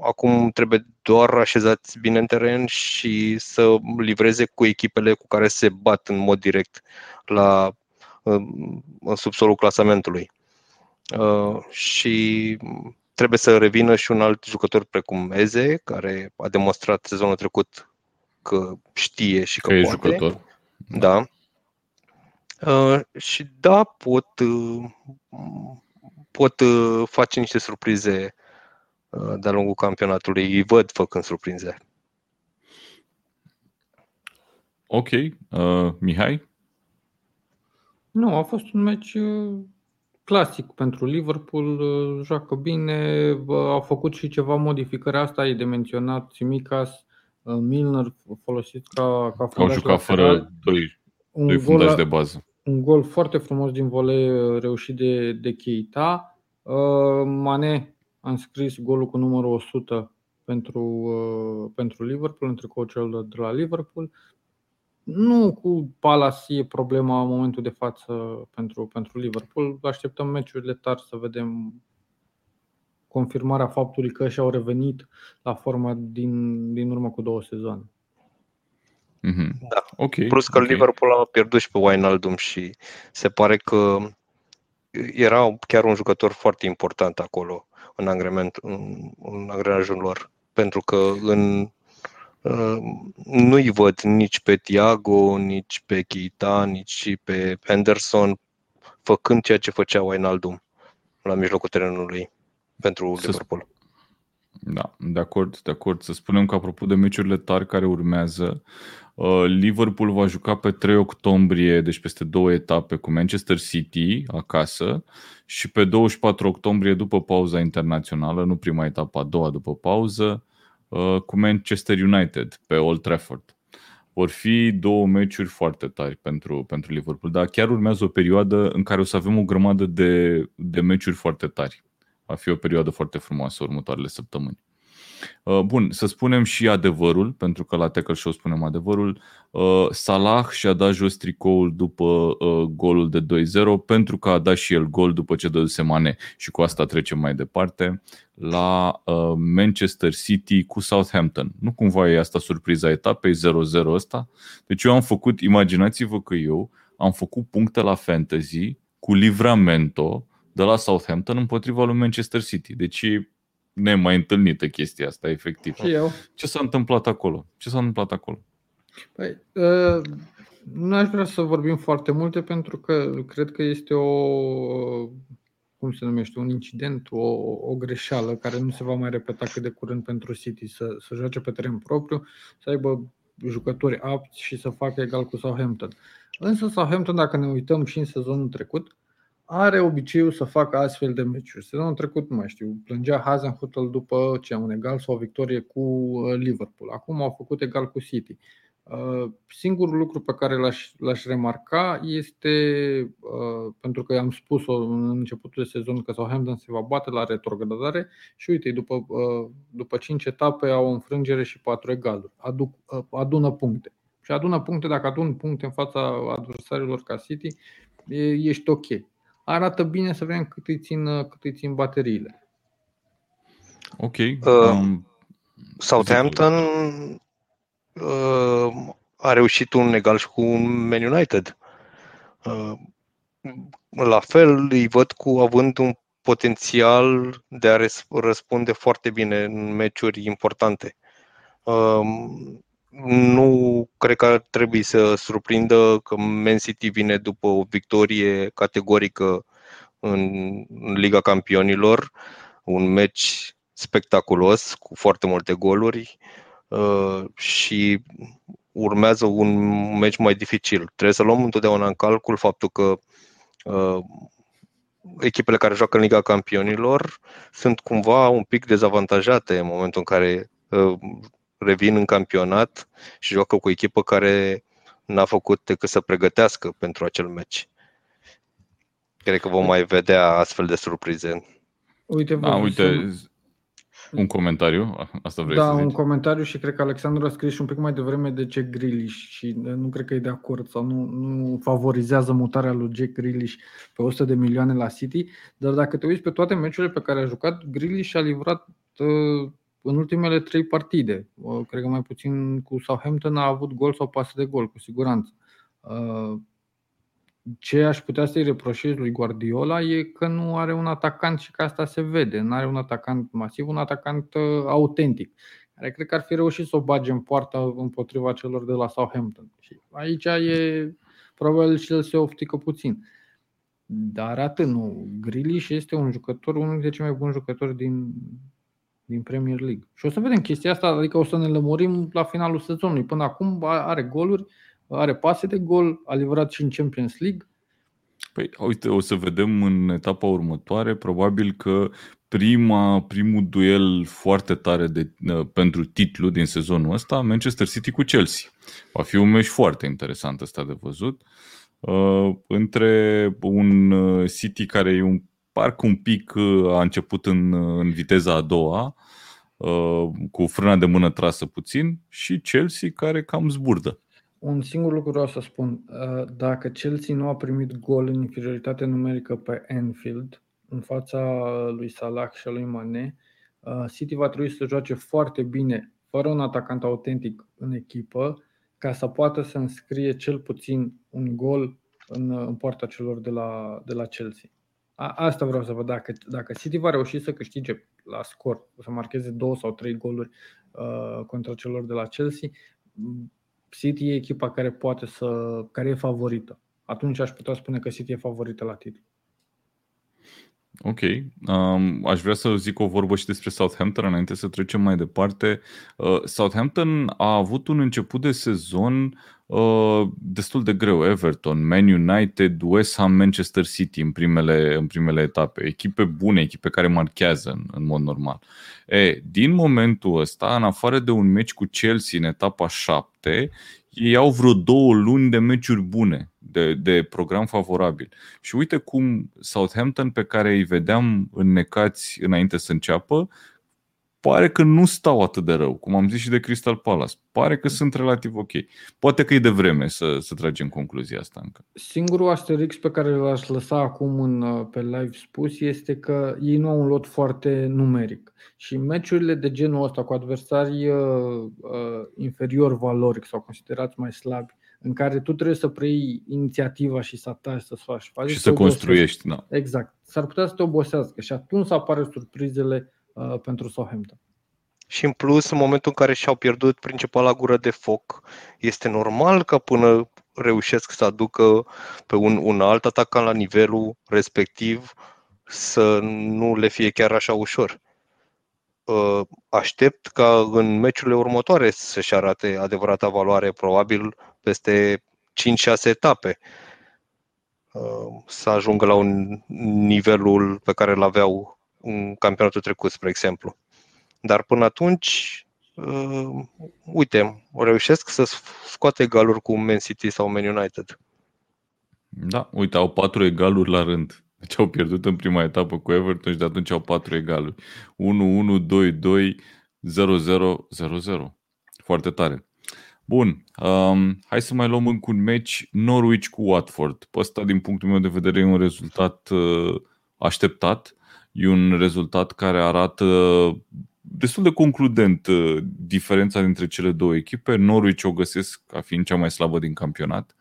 Acum trebuie doar așezați bine în teren și să livreze cu echipele cu care se bat în mod direct la în subsolul clasamentului. Și trebuie să revină și un alt jucător precum Eze, care a demonstrat sezonul trecut că știe și că, Că e poate. jucător. Da. Uh, și da, pot, uh, pot uh, face niște surprize uh, de-a lungul campionatului. Îi văd făcând surprize. Ok. Uh, Mihai? Nu, a fost un meci uh, clasic pentru Liverpool, uh, joacă bine, uh, au făcut și ceva modificări, asta e de menționat, Simicas, uh, Milner folosit ca, ca Au fundaș jucat lateral. fără doi, un doi gol, fundași la- de bază. un gol foarte frumos din volei uh, reușit de, de Keita. Uh, Mane a înscris golul cu numărul 100 pentru, uh, pentru Liverpool, în tricoul cel de, de la Liverpool. Nu cu Palace e problema în momentul de față pentru, pentru Liverpool. Așteptăm meciurile tari să vedem confirmarea faptului că și-au revenit la forma din, din urmă cu două sezoane. Mhm. Da. Ok. Plus că ok. Liverpool a pierdut și pe Wijnaldum și se pare că era chiar un jucător foarte important acolo în, angrement, în, în angrenajul lor. Pentru că în, uh, nu-i văd nici pe Thiago, nici pe Keita, nici pe Henderson făcând ceea ce făcea Wijnaldum la mijlocul terenului pentru Să- Liverpool. Da, de acord, de acord. Să spunem că apropo de meciurile tari care urmează, uh, Liverpool va juca pe 3 octombrie, deci peste două etape, cu Manchester City acasă și pe 24 octombrie, după pauza internațională, nu prima etapă, a doua după pauză, uh, cu Manchester United pe Old Trafford. Vor fi două meciuri foarte tari pentru, pentru Liverpool, dar chiar urmează o perioadă în care o să avem o grămadă de, de meciuri foarte tari. Va fi o perioadă foarte frumoasă următoarele săptămâni. Uh, Bun, să spunem și adevărul, pentru că la Tackle Show spunem adevărul. Uh, Salah și-a dat jos tricoul după uh, golul de 2-0 pentru că a dat și el gol după ce dăduse Mane și cu asta trecem mai departe la uh, Manchester City cu Southampton. Nu cumva e asta surpriza etapei 0-0 ăsta? Deci eu am făcut, imaginați-vă că eu am făcut puncte la fantasy cu livramento de la Southampton împotriva lui Manchester City. Deci e nemai întâlnită chestia asta, efectiv. Și eu. Ce s-a întâmplat acolo? Ce s-a întâmplat acolo? Păi, uh, nu aș vrea să vorbim foarte multe pentru că cred că este o, cum se numește, un incident, o, o greșeală care nu se va mai repeta cât de curând pentru City să, să joace pe teren propriu, să aibă jucători apți și să facă egal cu Southampton. Însă Southampton, dacă ne uităm și în sezonul trecut, are obiceiul să facă astfel de meciuri. Sezonul trecut, nu mai știu, plângea Hazenhutel după ce un egal sau o victorie cu uh, Liverpool. Acum au făcut egal cu City. Uh, Singurul lucru pe care l-aș, l-aș remarca este, uh, pentru că am spus-o în începutul de sezon, că Southampton se va bate la retrogradare și uite, după, uh, după 5 etape au o înfrângere și 4 egaluri. Aduc, uh, adună puncte. Și adună puncte, dacă adun puncte în fața adversarilor ca City, e- ești ok. Arată bine să vedem cât îi țin, uh, cât îi țin bateriile. Ok. Uh, Um, Southampton uh, a reușit un egal și cu un Man United. Uh, la fel îi văd cu având un potențial de a res- răspunde foarte bine în meciuri importante. Um, nu cred că ar trebui să surprindă că Man City vine după o victorie categorică în în Liga Campionilor, un meci spectaculos cu foarte multe goluri uh, și urmează un meci mai dificil. Trebuie să luăm întotdeauna în calcul faptul că uh, echipele care joacă în Liga Campionilor sunt cumva un pic dezavantajate în momentul în care uh, revin în campionat și joacă cu o echipă care n-a făcut decât să pregătească pentru acel meci. Cred că vom mai vedea astfel de surprize. Uite, da, vă uite, sunt- un comentariu, [LAUGHS] asta vrei da, să un zici? comentariu și cred că Alexandru a scris și un pic mai devreme de Jack Grealish și nu cred că e de acord sau nu, nu favorizează mutarea lui Jack Grealish pe 100 de milioane la City, dar dacă te uiți pe toate meciurile pe care a jucat, Grealish a livrat uh, în ultimele trei partide. Uh, cred că mai puțin cu Southampton a avut gol sau pasă de gol, cu siguranță. Uh, ce aș putea să-i reproșez lui Guardiola e că nu are un atacant și că asta se vede. Nu are un atacant masiv, un atacant uh, autentic. Care cred că ar fi reușit să o bage în poartă împotriva celor de la Southampton. Și aici e probabil și el se oftică puțin. Dar atât nu. Grealish este un jucător, unul dintre cei mai buni jucători din, din Premier League. Și o să vedem chestia asta, adică o să ne lămurim la finalul sezonului. Până acum are goluri, are pase de gol, a livrat și în Champions League. Păi, uite, o să vedem în etapa următoare, probabil că prima, primul duel foarte tare de, uh, pentru titlu din sezonul ăsta, Manchester City cu Chelsea. Va fi un meci foarte interesant ăsta de văzut. Uh, între un uh, City care e un parc un pic uh, a început în, uh, în viteza a doua, uh, cu frâna de mână trasă puțin, și Chelsea care cam zburdă. Un singur lucru vreau să spun. Uh, dacă Chelsea nu a primit gol în inferioritate numerică pe Anfield, în fața lui Salah și a lui Mane, uh, City va trebui să joace foarte bine, fără un atacant autentic în echipă, ca să poată să înscrie cel puțin un gol în, în poarta celor de la, de la Chelsea. A, asta vreau să văd. Dacă, dacă City va reuși să câștige la scor, să marcheze două sau trei goluri uh, contra celor de la Chelsea, City e echipa care poate să, care e favorită. Atunci aș putea spune că City e favorită la titlu. Ok. Um, aș vrea să zic o vorbă și despre Southampton înainte să trecem mai departe. Uh, Southampton a avut un început de sezon uh, destul de greu. Everton, Man United, West Ham, Manchester City în primele, în primele etape. Echipe bune, echipe care marchează în, în mod normal. E, din momentul ăsta, în afară de un meci cu Chelsea în etapa 7, ei au vreo două luni de meciuri bune, de, de program favorabil. Și uite cum Southampton, pe care îi vedeam înnecați înainte să înceapă, pare că nu stau atât de rău, cum am zis și de Crystal Palace. Pare că sunt relativ ok. Poate că e de vreme să, să tragem concluzia asta încă. Singurul asterix pe care l-aș lăsa acum în, pe live spus este că ei nu au un lot foarte numeric. Și meciurile de genul ăsta cu adversari uh, uh, inferior valoric sau considerați mai slabi, în care tu trebuie să preiei inițiativa și să ataci, să faci. faci și să construiești. Da. Exact. S-ar putea să te obosească și atunci apare surprizele Uh, pentru Southampton. Și în plus, în momentul în care și-au pierdut principala gură de foc, este normal că până reușesc să aducă pe un, un alt atacant la nivelul respectiv să nu le fie chiar așa ușor. Uh, aștept ca în meciurile următoare să-și arate adevărata valoare, probabil peste 5-6 etape, uh, să ajungă la un nivelul pe care îl aveau în campionatul trecut, spre exemplu. Dar până atunci, uh, uite, reușesc să scoate egaluri cu Man City sau Man United. Da, uite, au patru egaluri la rând. Deci au pierdut în prima etapă cu Everton și de atunci au patru egaluri. 1-1, 2-2, 0-0, 0-0. Foarte tare. Bun, um, hai să mai luăm încă un meci Norwich cu Watford. Ăsta, din punctul meu de vedere, e un rezultat uh, așteptat. E un rezultat care arată destul de concludent uh, diferența dintre cele două echipe. Norwich o găsesc ca fiind cea mai slabă din campionat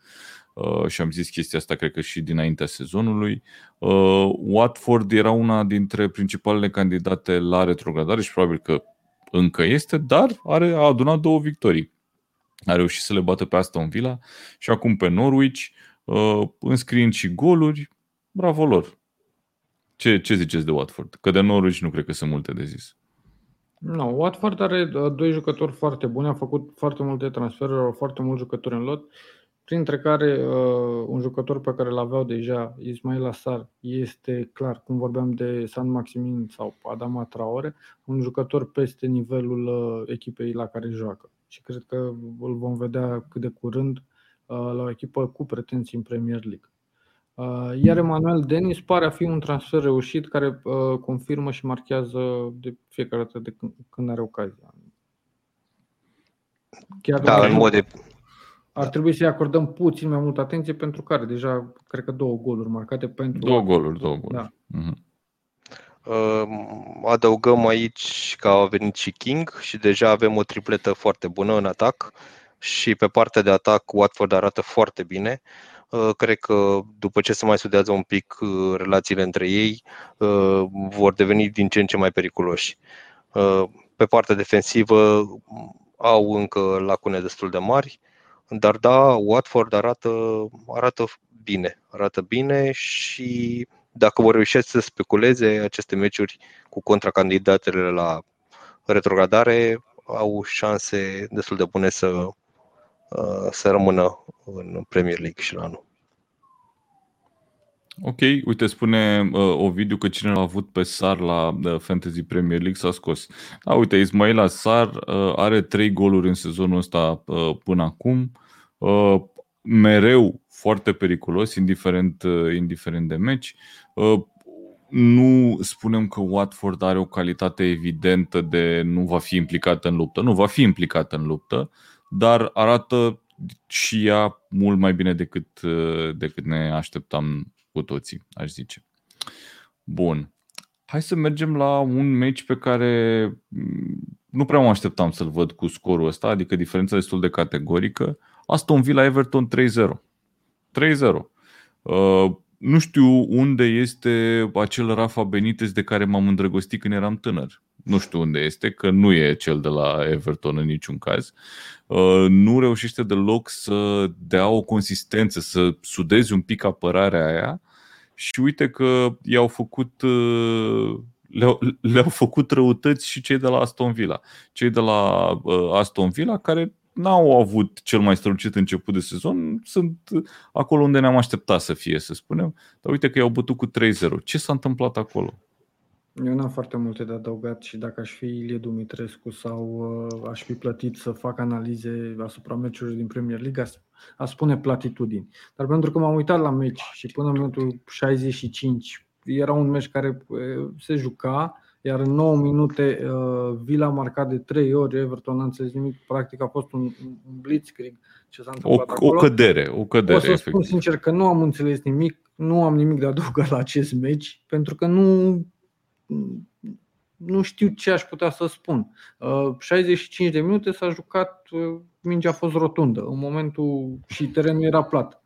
uh, și am zis chestia asta cred că și dinaintea sezonului. Uh, Watford era una dintre principalele candidate la retrogradare și probabil că încă este, dar are, a adunat două victorii. A reușit să le bată pe Aston Villa și acum pe Norwich, înscriind și goluri. Bravo lor! Ce, ce ziceți de Watford? Că de Norwich nu cred că sunt multe de zis. Nu, no, Watford are uh, doi jucători foarte buni, a făcut foarte multe transferuri, au foarte mulți jucători în lot, printre care uh, un jucător pe care l-aveau deja, Ismail Assar, este clar, cum vorbeam de San Maximin sau Adama Traore, un jucător peste nivelul uh, echipei la care joacă. Și cred că îl vom vedea cât de curând uh, la o echipă cu pretenții în Premier League. Uh, iar Emanuel Denis pare a fi un transfer reușit care uh, confirmă și marchează de fiecare dată de când are ocazia. Chiar da, în mod de... Ar trebui să-i acordăm puțin mai multă atenție pentru care deja, cred că două goluri marcate pentru... Două goluri, două goluri. Da. Uh-huh. Adăugăm aici că a venit și King și deja avem o tripletă foarte bună în atac și pe partea de atac Watford arată foarte bine. Cred că după ce se mai studiază un pic relațiile între ei, vor deveni din ce în ce mai periculoși. Pe partea defensivă au încă lacune destul de mari, dar da, Watford arată, arată bine. Arată bine și dacă vor reuși să speculeze aceste meciuri cu contracandidatele la retrogradare, au șanse destul de bune să, uh, să rămână în Premier League și la anul. Ok, uite, spune uh, Ovidiu că cine l-a avut pe Sar la uh, Fantasy Premier League s-a scos. Da, uite, Ismaila Sar uh, are trei goluri în sezonul ăsta uh, până acum. Uh, mereu foarte periculos, indiferent, uh, indiferent de meci. Uh, nu spunem că Watford are o calitate evidentă de nu va fi implicată în luptă. Nu, va fi implicată în luptă, dar arată și ea mult mai bine decât, uh, decât ne așteptam cu toții, aș zice. Bun. Hai să mergem la un meci pe care mm, nu prea mă așteptam să-l văd cu scorul ăsta, adică diferența destul de categorică. Aston Villa Everton 3-0. 3-0. Uh, nu știu unde este acel Rafa Benitez de care m-am îndrăgostit când eram tânăr. Nu știu unde este, că nu e cel de la Everton în niciun caz. Uh, nu reușește deloc să dea o consistență, să sudezi un pic apărarea aia și uite că i-au făcut uh, le-au, le-au făcut răutăți și cei de la Aston Villa. Cei de la uh, Aston Villa care n-au avut cel mai strălucit început de sezon, sunt acolo unde ne-am așteptat să fie, să spunem, dar uite că i-au bătut cu 3-0. Ce s-a întâmplat acolo? Eu n-am foarte multe de adăugat și dacă aș fi Ilie Dumitrescu sau uh, aș fi plătit să fac analize asupra meciurilor din Premier League, aș, aș spune platitudini. Dar pentru că m-am uitat la meci și până în minutul 65 era un meci care uh, se juca, iar în 9 minute uh, Villa a marcat de 3 ori, Everton n-a înțeles nimic, practic a fost un, un blitzkrieg ce s-a întâmplat o, acolo. O cădere, o cădere. O să efectiv. spun sincer că nu am înțeles nimic, nu am nimic de adăugat la acest meci, pentru că nu, nu știu ce aș putea să spun. 65 uh, de minute s-a jucat, uh, mingea a fost rotundă, în momentul și terenul era plat.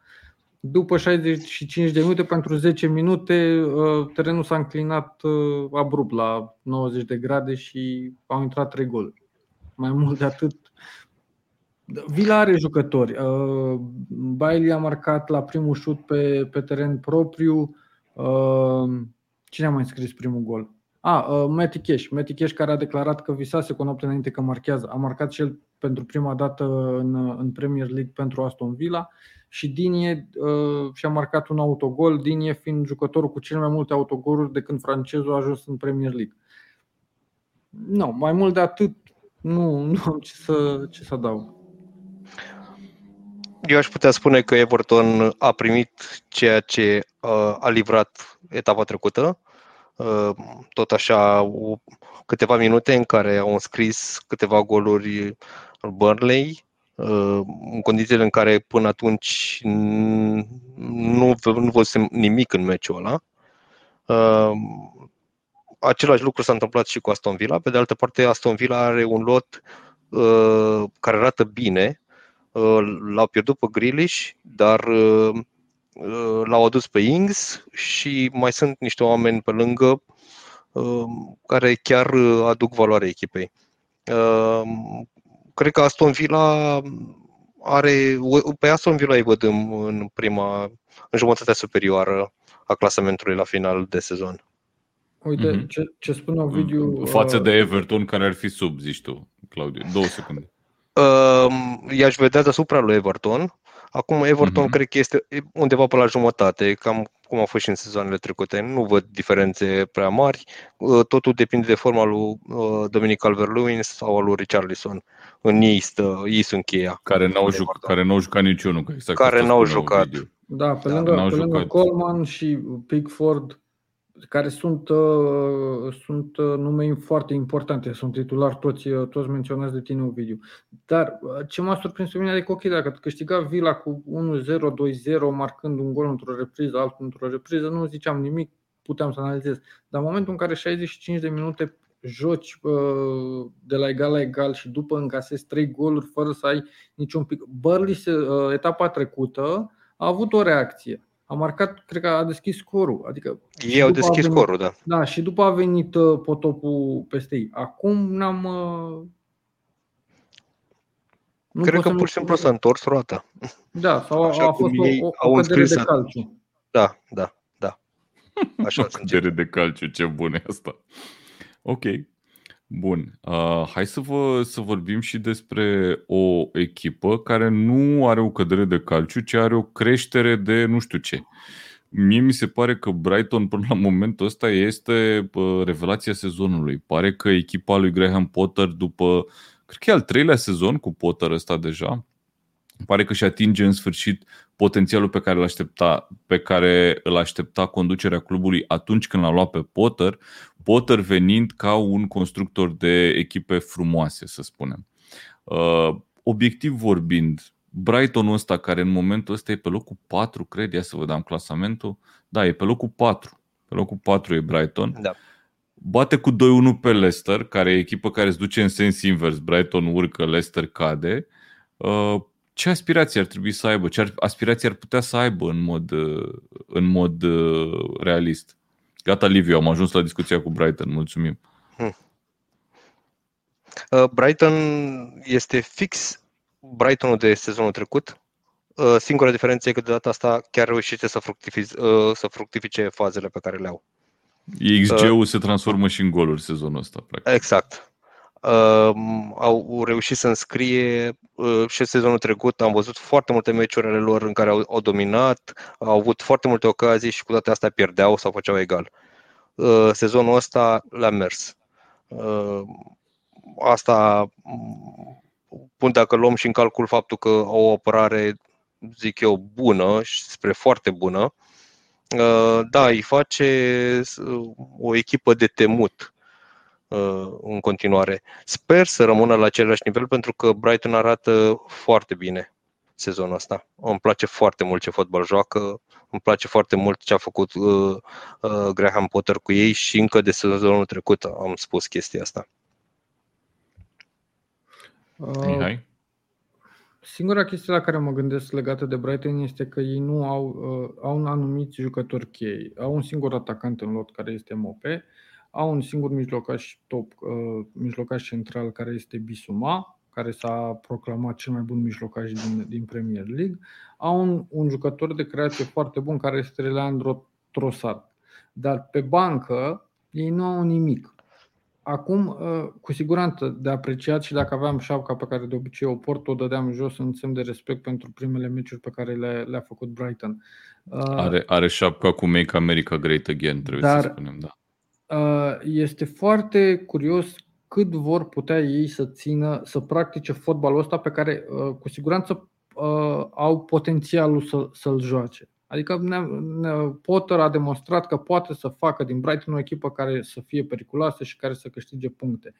După 65 de minute, pentru 10 minute, uh, terenul s-a înclinat uh, abrupt la 90 de grade și au intrat 3 goluri. Mai mult de atât, Vila are jucători. Uh, Bailey a marcat la primul șut pe, pe teren propriu. Cine a mai scris primul gol? A, ah, Matty Cash. Matty Cash care a declarat că visase cu o noapte înainte că marchează. A marcat și el pentru prima dată în, în Premier League pentru Aston Villa și Dinie uh, și-a marcat un autogol, Dinie fiind jucătorul cu cele mai multe autogoluri de când francezul a ajuns în Premier League. Nu, mai mult de atât nu, [LAUGHS] nu am ce să, ce să adaug. Eu aș putea spune că Everton a primit ceea ce uh, a livrat etapa trecută. Uh, tot așa o, câteva minute în care au înscris câteva goluri Burnley, Uh, în condițiile în care până atunci nu, nu văzusem nimic în meciul ăla. Uh, același lucru s-a întâmplat și cu Aston Villa. Pe de altă parte, Aston Villa are un lot uh, care arată bine. L-au pierdut pe Grealish, dar l-au adus pe Ings și mai sunt niște oameni pe lângă care chiar aduc valoare echipei cred că Aston Villa are, pe Aston Villa îi văd în, în prima, în jumătatea superioară a clasamentului la final de sezon. Uite, mm-hmm. ce, ce spune Ovidiu... Față uh, de Everton, care ar fi sub, zici tu, Claudiu. Două secunde. Uh, i-aș vedea deasupra lui Everton. Acum Everton mm-hmm. cred că este undeva pe la jumătate, cam cum a fost și în sezoanele trecute. Nu văd diferențe prea mari. Uh, totul depinde de forma lui uh, Dominic Calvert-Lewin sau al lui Richarlison. În ei, stă, ei sunt cheia. Care n-au, juc, care n-au jucat niciunul. Exact care n-au jucat. Da, pe lângă, da, pe lângă Coleman și Pickford, care sunt, uh, sunt uh, nume foarte importante, sunt titulari toți, uh, toți menționați de tine, Ovidiu. Dar uh, ce m-a surprins pe mine, adică ok, dacă câștiga Vila cu 1-0, 2-0, marcând un gol într-o repriză, altul într-o repriză, nu ziceam nimic, puteam să analizez. Dar în momentul în care 65 de minute joci uh, de la egal la egal și după încasezi 3 goluri fără să ai niciun pic. Burnley, uh, etapa trecută, a avut o reacție. A marcat, cred că a deschis scorul. Adică Ei au deschis venit, scorul, da. Da, și după a venit uh, potopul peste ei. Acum n-am. Uh, nu cred că pur și simplu s-a întors roata. Da, sau a, a fost o, o, o cădere de calciu. Da, da, da. Așa [LAUGHS] o cădere de calciu, ce bun e asta. Ok. Bun. Uh, hai să, vă, să vorbim și despre o echipă care nu are o cădere de calciu, ci are o creștere de nu știu ce. Mie mi se pare că Brighton până la momentul ăsta este uh, revelația sezonului. Pare că echipa lui Graham Potter după, cred că e al treilea sezon cu Potter ăsta deja, pare că și atinge în sfârșit potențialul pe care îl aștepta, pe care îl aștepta conducerea clubului atunci când l-a luat pe Potter, Potter venind ca un constructor de echipe frumoase, să spunem. Uh, obiectiv vorbind, Brightonul ăsta, care în momentul ăsta e pe locul 4, cred, ia să vă dăm clasamentul. Da, e pe locul 4. Pe locul 4 e Brighton. Da. Bate cu 2-1 pe Leicester, care e echipă care se duce în sens invers. Brighton urcă, Leicester cade. Uh, ce aspirații ar trebui să aibă? Ce aspirații ar putea să aibă în mod, în mod uh, realist? Gata, Liviu, am ajuns la discuția cu Brighton. Mulțumim. Hmm. Uh, Brighton este fix Brightonul de sezonul trecut. Uh, singura diferență e că de data asta chiar reușește să, fructifice, să fructifice fazele pe care le au. XG-ul se transformă și în goluri sezonul ăsta, practic. Exact uh, au reușit să înscrie uh, și sezonul trecut. Am văzut foarte multe meciuri ale lor în care au, au dominat, au avut foarte multe ocazii și cu toate astea pierdeau sau făceau egal. Uh, sezonul ăsta le-a mers. Uh, asta pun dacă luăm și în calcul faptul că au o apărare, zic eu, bună și spre foarte bună, uh, da, îi face uh, o echipă de temut Uh, în continuare. Sper să rămână la același nivel pentru că Brighton arată foarte bine sezonul ăsta. Îmi place foarte mult ce fotbal joacă, îmi place foarte mult ce a făcut uh, uh, Graham Potter cu ei și încă de sezonul trecut am spus chestia asta. Uh, singura chestie la care mă gândesc legată de Brighton este că ei nu au, uh, au un anumit jucător chei. Au un singur atacant în lot care este Mope au un singur mijlocaș top, uh, mijlocaș central care este Bisuma, care s-a proclamat cel mai bun mijlocaș din, din Premier League. Au un, un jucător de creație foarte bun care este Leandro Trossard. Dar pe bancă ei nu au nimic. Acum, uh, cu siguranță de apreciat și dacă aveam șapca pe care de obicei o port, o dădeam jos în semn de respect pentru primele meciuri pe care le, le-a făcut Brighton. Uh, are, are șapca cu Make America Great Again, trebuie dar, să spunem, da. Uh, este foarte curios cât vor putea ei să țină, să practice fotbalul ăsta pe care uh, cu siguranță uh, au potențialul să, să-l joace. Adică Potter a demonstrat că poate să facă din Brighton o echipă care să fie periculoasă și care să câștige puncte.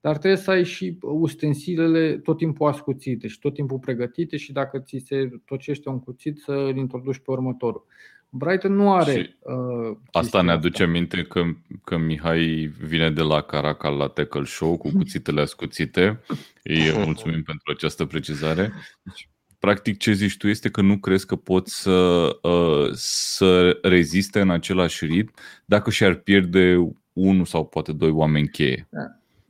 Dar trebuie să ai și ustensilele tot timpul ascuțite și tot timpul pregătite și dacă ți se tocește un cuțit să îl introduci pe următorul. Brighton nu are. Și uh, asta ne aduce asta. aminte că, că Mihai vine de la Caracal la Tackle Show cu cuțitele ascuțite. Îi [LAUGHS] mulțumim pentru această precizare. Deci, practic, ce zici tu este că nu crezi că pot să, uh, să reziste în același ritm dacă și-ar pierde unul sau poate doi oameni cheie. Da.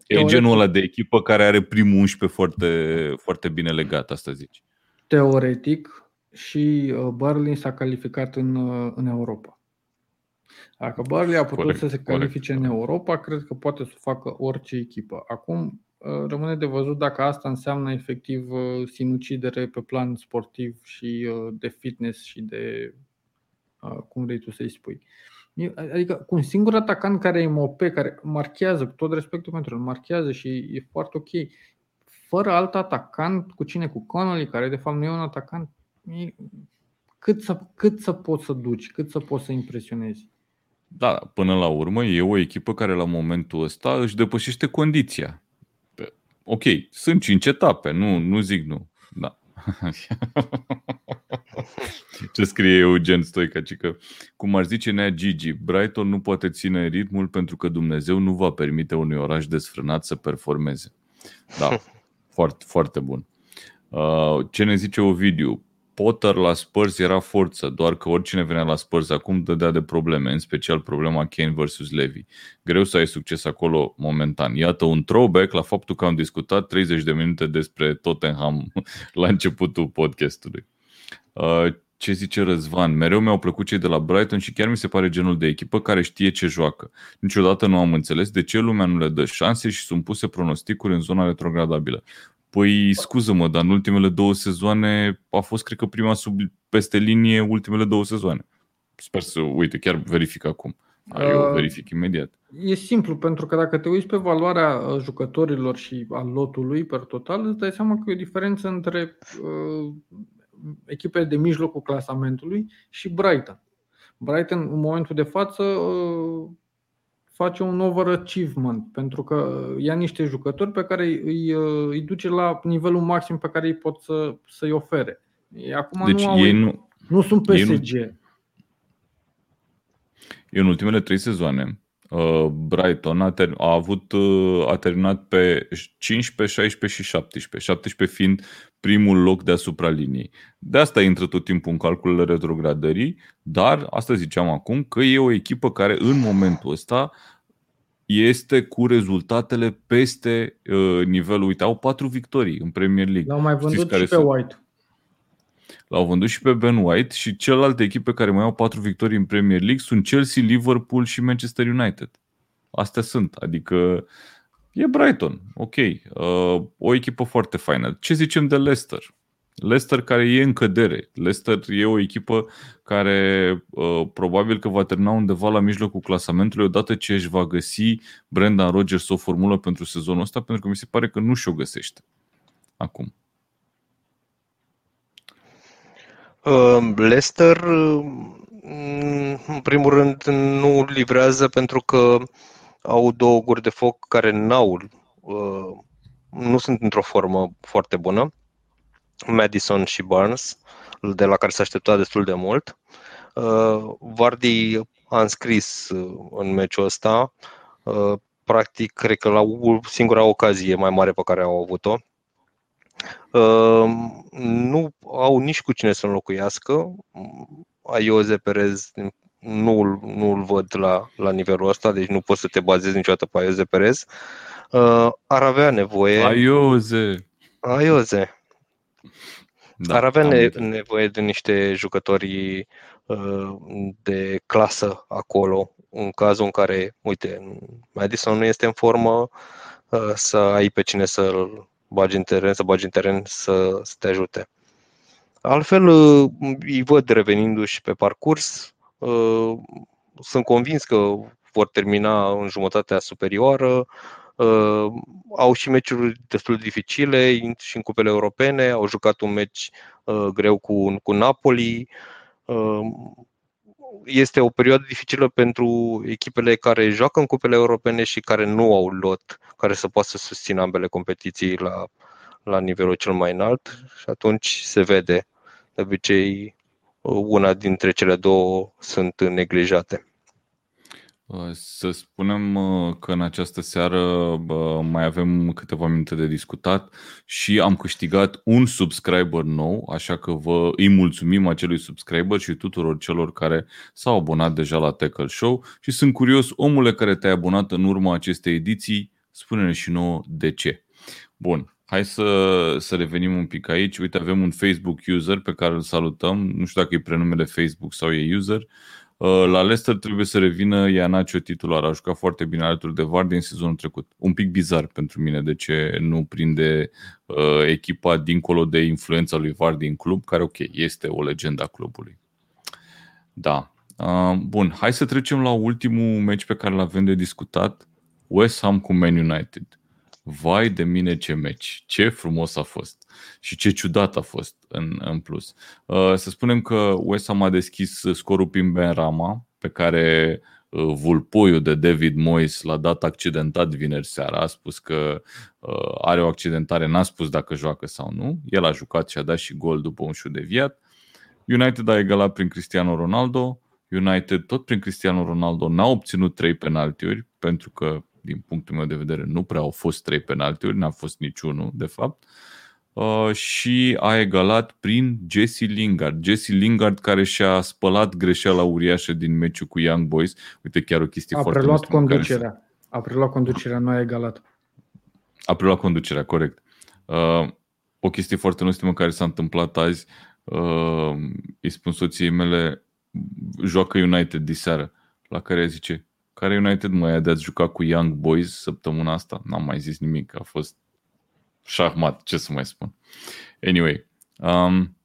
E genul ăla de echipă care are primul 11 foarte, foarte bine legat, asta zici. Teoretic, și uh, Burnley s-a calificat în, uh, în Europa. Dacă Burnley a putut corect, să se califice corect. în Europa, cred că poate să facă orice echipă. Acum uh, rămâne de văzut dacă asta înseamnă efectiv sinucidere pe plan sportiv și de fitness și de cum vrei tu să-i spui. Adică cu un singur atacant care e MOP, care marchează, cu tot respectul pentru el, marchează și e foarte ok, fără alt atacant, cu cine? Cu Connolly, care de fapt nu e un atacant cât să, cât să poți să duci, cât să poți să impresionezi. Da, până la urmă e o echipă care la momentul ăsta își depășește condiția. Ok, sunt cinci etape, nu, nu zic nu. Da. [LAUGHS] Ce scrie Eugen Stoica? Că, cum ar zice Nea Gigi, Brighton nu poate ține ritmul pentru că Dumnezeu nu va permite unui oraș desfrânat să performeze. Da, [LAUGHS] foarte, foarte bun. Uh, ce ne zice Ovidiu? Potter la Spurs era forță, doar că oricine venea la Spurs acum dădea de probleme, în special problema Kane versus Levy. Greu să ai succes acolo momentan. Iată un throwback la faptul că am discutat 30 de minute despre Tottenham [LAUGHS] la începutul podcastului. Uh, ce zice Răzvan? Mereu mi-au plăcut cei de la Brighton și chiar mi se pare genul de echipă care știe ce joacă. Niciodată nu am înțeles de ce lumea nu le dă șanse și sunt puse pronosticuri în zona retrogradabilă. Păi, scuză-mă, dar în ultimele două sezoane a fost, cred că, prima sub peste linie ultimele două sezoane. Sper să, uite, chiar verific acum. Eu uh, verific imediat. E simplu, pentru că dacă te uiți pe valoarea uh, jucătorilor și a lotului per total, îți dai seama că e o diferență între uh, echipele de mijlocul clasamentului și Brighton. Brighton, în momentul de față, uh, face un overachievement pentru că ia niște jucători pe care îi, îi duce la nivelul maxim pe care îi pot să, să-i ofere. Acum deci nu, au, ei nu, nu sunt PSG. Ei nu, în ultimele trei sezoane, uh, Brighton a, ter- a avut uh, a terminat pe 15, 16 și 17. 17 fiind primul loc deasupra liniei. De asta intră tot timpul în calculele retrogradării, dar asta ziceam acum că e o echipă care în momentul ăsta este cu rezultatele peste uh, nivelul. Uite, au patru victorii în Premier League. L-au mai vândut care și pe White. L-au vândut și pe Ben White și celelalte echipe care mai au patru victorii în Premier League sunt Chelsea, Liverpool și Manchester United. Astea sunt. Adică e Brighton. Ok. Uh, o echipă foarte faină. Ce zicem de Leicester? Leicester care e în cădere. Leicester e o echipă care uh, probabil că va termina undeva la mijlocul clasamentului odată ce își va găsi Brendan Rodgers o formulă pentru sezonul ăsta, pentru că mi se pare că nu și-o găsește acum. Uh, Leicester, mm, în primul rând, nu livrează pentru că au două guri de foc care n-au, uh, nu sunt într-o formă foarte bună. Madison și Barnes, de la care s-a așteptat destul de mult. Uh, Vardy a înscris în meciul ăsta, practic, cred că la singura ocazie mai mare pe care au avut-o Ehm, nu au nici cu cine să înlocuiască. Aioze Perez nu, nu îl văd la, la nivelul ăsta, deci nu poți să te bazezi niciodată pe Aioze Perez. Uh, ar avea nevoie. Aioze! Aioze. Da, ar avea ne- nevoie de niște jucători uh, de clasă acolo, în cazul în care, uite, Madison nu este în formă, uh, să ai pe cine să-l bagi în teren, să bagi în teren să, să te ajute. Altfel, uh, îi văd revenindu-și pe parcurs. Uh, sunt convins că vor termina în jumătatea superioară. Uh, au și meciuri destul de dificile și în cupele europene. Au jucat un meci greu cu, cu Napoli este o perioadă dificilă pentru echipele care joacă în cupele europene și care nu au lot care să poată să susțină ambele competiții la, la nivelul cel mai înalt și atunci se vede. De obicei, una dintre cele două sunt neglijate. Uh, să spunem uh, că în această seară mai avem câteva minute de discutat și am câștigat un subscriber nou, așa că vă îi mulțumim acelui subscriber și tuturor celor care s-au abonat deja la Tackle Show și sunt curios, omule care te-ai abonat în urma acestei ediții, spune-ne și nouă de ce. Bun, hai să, să revenim un pic aici. Uite, avem un Facebook user pe care îl salutăm, nu știu dacă e prenumele Facebook sau e user, Uh, la Leicester trebuie să revină Ianacio titular. A jucat foarte bine alături de Vardy în sezonul trecut. Un pic bizar pentru mine de ce nu prinde uh, echipa dincolo de influența lui Vardy în club, care, ok, este o legendă a clubului. Da. Uh, bun, hai să trecem la ultimul meci pe care l-avem de discutat. West Ham cu Man United. Vai de mine ce meci, ce frumos a fost și ce ciudat a fost în, în plus. Uh, să spunem că West Ham a deschis scorul prin Ben Rama, pe care uh, vulpoiul de David Moyes l-a dat accidentat vineri seara, a spus că uh, are o accidentare, n-a spus dacă joacă sau nu. El a jucat și a dat și gol după un șut deviat. United a egalat prin Cristiano Ronaldo. United tot prin Cristiano Ronaldo n-a obținut trei penaltiuri pentru că din punctul meu de vedere, nu prea au fost trei penaltiuri, n-a fost niciunul, de fapt. uh, și a egalat prin Jesse Lingard. Jesse Lingard care și-a spălat greșeala uriașă din meciul cu Young Boys. Uite, chiar o chestie a foarte preluat nostimă care conducerea. A preluat conducerea, nu a egalat. A preluat conducerea, corect. Uh, o chestie foarte nostimă care s-a întâmplat azi, uh, îi spun soției mele, joacă United diseară, la care zice, care United mai de ați jucat cu Young Boys săptămâna asta? N-am mai zis nimic, a fost șahmat, ce să mai spun. Anyway, um,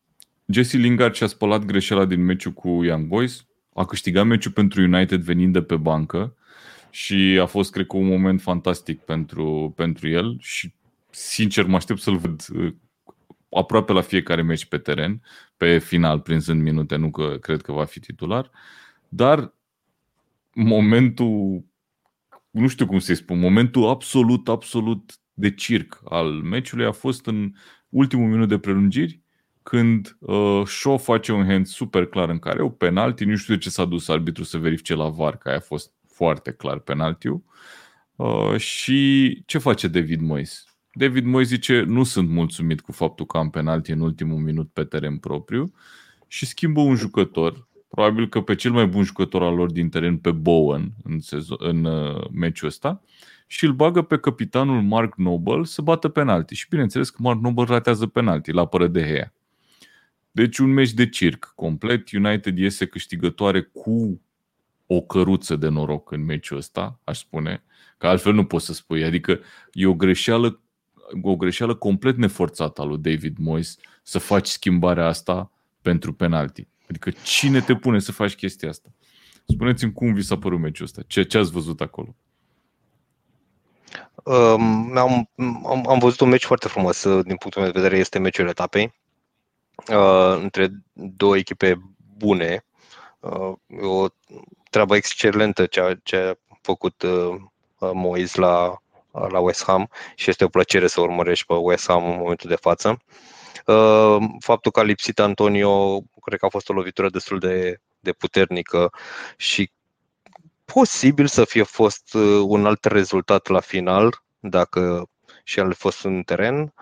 Jesse Lingard și-a spălat greșeala din meciul cu Young Boys, a câștigat meciul pentru United venind de pe bancă și a fost, cred că, un moment fantastic pentru, pentru el și, sincer, mă aștept să-l văd uh, aproape la fiecare meci pe teren, pe final, prinzând minute, nu că cred că va fi titular, dar momentul, nu știu cum să-i spun, momentul absolut, absolut de circ al meciului a fost în ultimul minut de prelungiri, când uh, Shaw face un hand super clar în care o penalti, nu știu de ce s-a dus arbitru să verifice la VAR, că aia a fost foarte clar penaltiu. Uh, și ce face David Moyes? David Moyes zice, nu sunt mulțumit cu faptul că am penalti în ultimul minut pe teren propriu și schimbă un jucător, probabil că pe cel mai bun jucător al lor din teren, pe Bowen, în, sezon, în uh, meciul ăsta, și îl bagă pe capitanul Mark Noble să bată penalti. Și bineînțeles că Mark Noble ratează penalti la pără de Hea. Deci un meci de circ complet. United iese câștigătoare cu o căruță de noroc în meciul ăsta, aș spune, că altfel nu poți să spui. Adică e o greșeală, o greșeală complet neforțată a lui David Moyes să faci schimbarea asta pentru penalti. Adică cine te pune să faci chestia asta? Spuneți-mi cum vi s-a părut meciul ăsta, ce, ce ați văzut acolo? Um, am, am, am văzut un meci foarte frumos, din punctul meu de vedere, este meciul etapei uh, între două echipe bune. Uh, o treabă excelentă ce a, ce a făcut uh, Moise la, la West Ham și este o plăcere să urmărești pe West Ham în momentul de față. Uh, faptul că a lipsit Antonio, cred că a fost o lovitură destul de, de puternică și posibil să fie fost uh, un alt rezultat la final, dacă și el a fost în teren.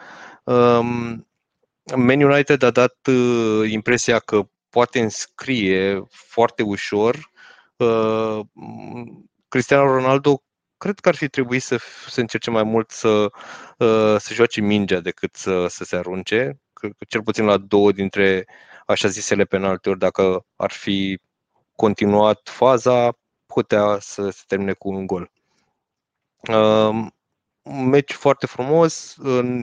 Um, Man United a dat uh, impresia că poate înscrie foarte ușor. Uh, Cristiano Ronaldo cred că ar fi trebuit să, să încerce mai mult să, să joace mingea decât să, să se arunce. Cred că cel puțin la două dintre așa zisele penaltiuri, dacă ar fi continuat faza, putea să se termine cu un gol. Uh, un meci foarte frumos,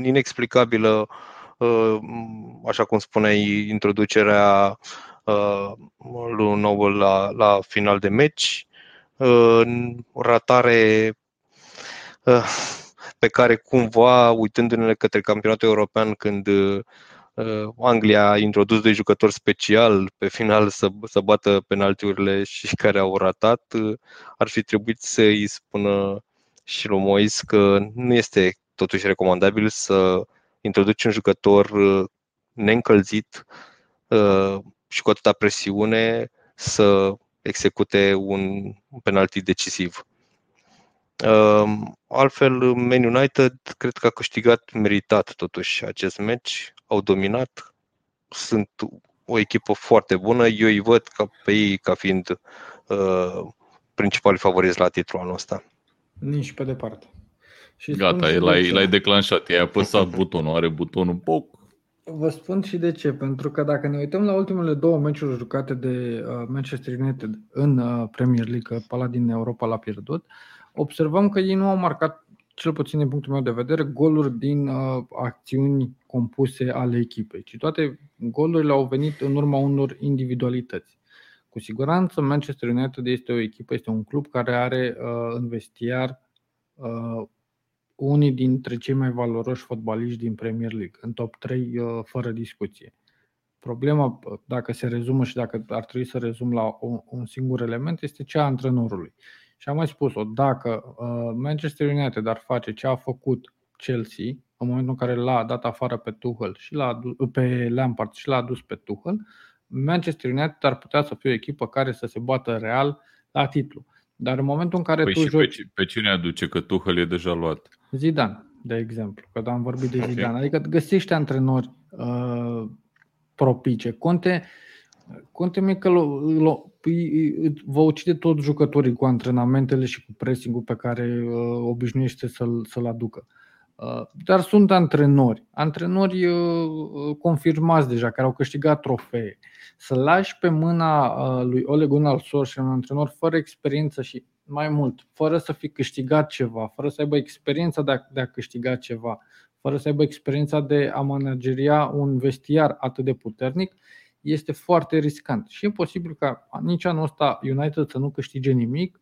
inexplicabilă, uh, așa cum spuneai, introducerea uh, lui Noble la, la final de meci, uh, ratare uh, pe care cumva, uitându-ne către campionatul european când uh, Uh, Anglia a introdus doi jucători special pe final să, să bată penaltiurile și [LAUGHS] care au ratat, uh, ar fi trebuit să îi spună și lui Mois că nu este totuși recomandabil să introduci un jucător uh, neîncălzit și cu atâta presiune să execute un penalti decisiv. Altfel, Man United cred că a câștigat meritat totuși acest meci au dominat, sunt o echipă foarte bună, eu îi văd ca pe ei ca fiind uh, principalii favoriți la titlul anul ăsta. Nici pe departe. Și Gata, l-ai, l-ai declanșat, i-ai apăsat butonul, are butonul poc. Vă spun și de ce, pentru că dacă ne uităm la ultimele două meciuri jucate de uh, Manchester United în uh, Premier League, Paladin Europa l-a pierdut, observăm că ei nu au marcat cel puțin din punctul meu de vedere, goluri din uh, acțiuni compuse ale echipei, ci toate golurile au venit în urma unor individualități. Cu siguranță Manchester United este o echipă, este un club care are uh, în vestiar uh, unii dintre cei mai valoroși fotbaliști din Premier League, în top 3 uh, fără discuție. Problema, dacă se rezumă și dacă ar trebui să rezum la un, un singur element, este cea a antrenorului. Și am mai spus-o, dacă uh, Manchester United ar face ce a făcut Chelsea, în momentul în care l-a dat afară pe Tuchel și l-a, pe Lampard și l-a adus pe Tuchel, Manchester United ar putea să fie o echipă care să se bată real la titlu. Dar în momentul în care păi tu și joci... Pe, pe cine aduce? Că Tuchel e deja luat. Zidane. de exemplu, că am vorbit de Zidane. Okay. Adică găsește antrenori uh, propice. Conte, Conte mi că lo, lo, vă ucide tot jucătorii cu antrenamentele și cu pressing-ul pe care uh, obișnuiește să-l, să-l aducă. Uh, dar sunt antrenori, antrenori uh, uh, confirmați deja, care au câștigat trofee. Să lași pe mâna uh, lui Ole Gunnar Solskjaer un antrenor fără experiență și mai mult, fără să fi câștigat ceva, fără să aibă experiența de a, de a câștiga ceva, fără să aibă experiența de a manageria un vestiar atât de puternic, este foarte riscant. Și e posibil ca nici anul ăsta United să nu câștige nimic,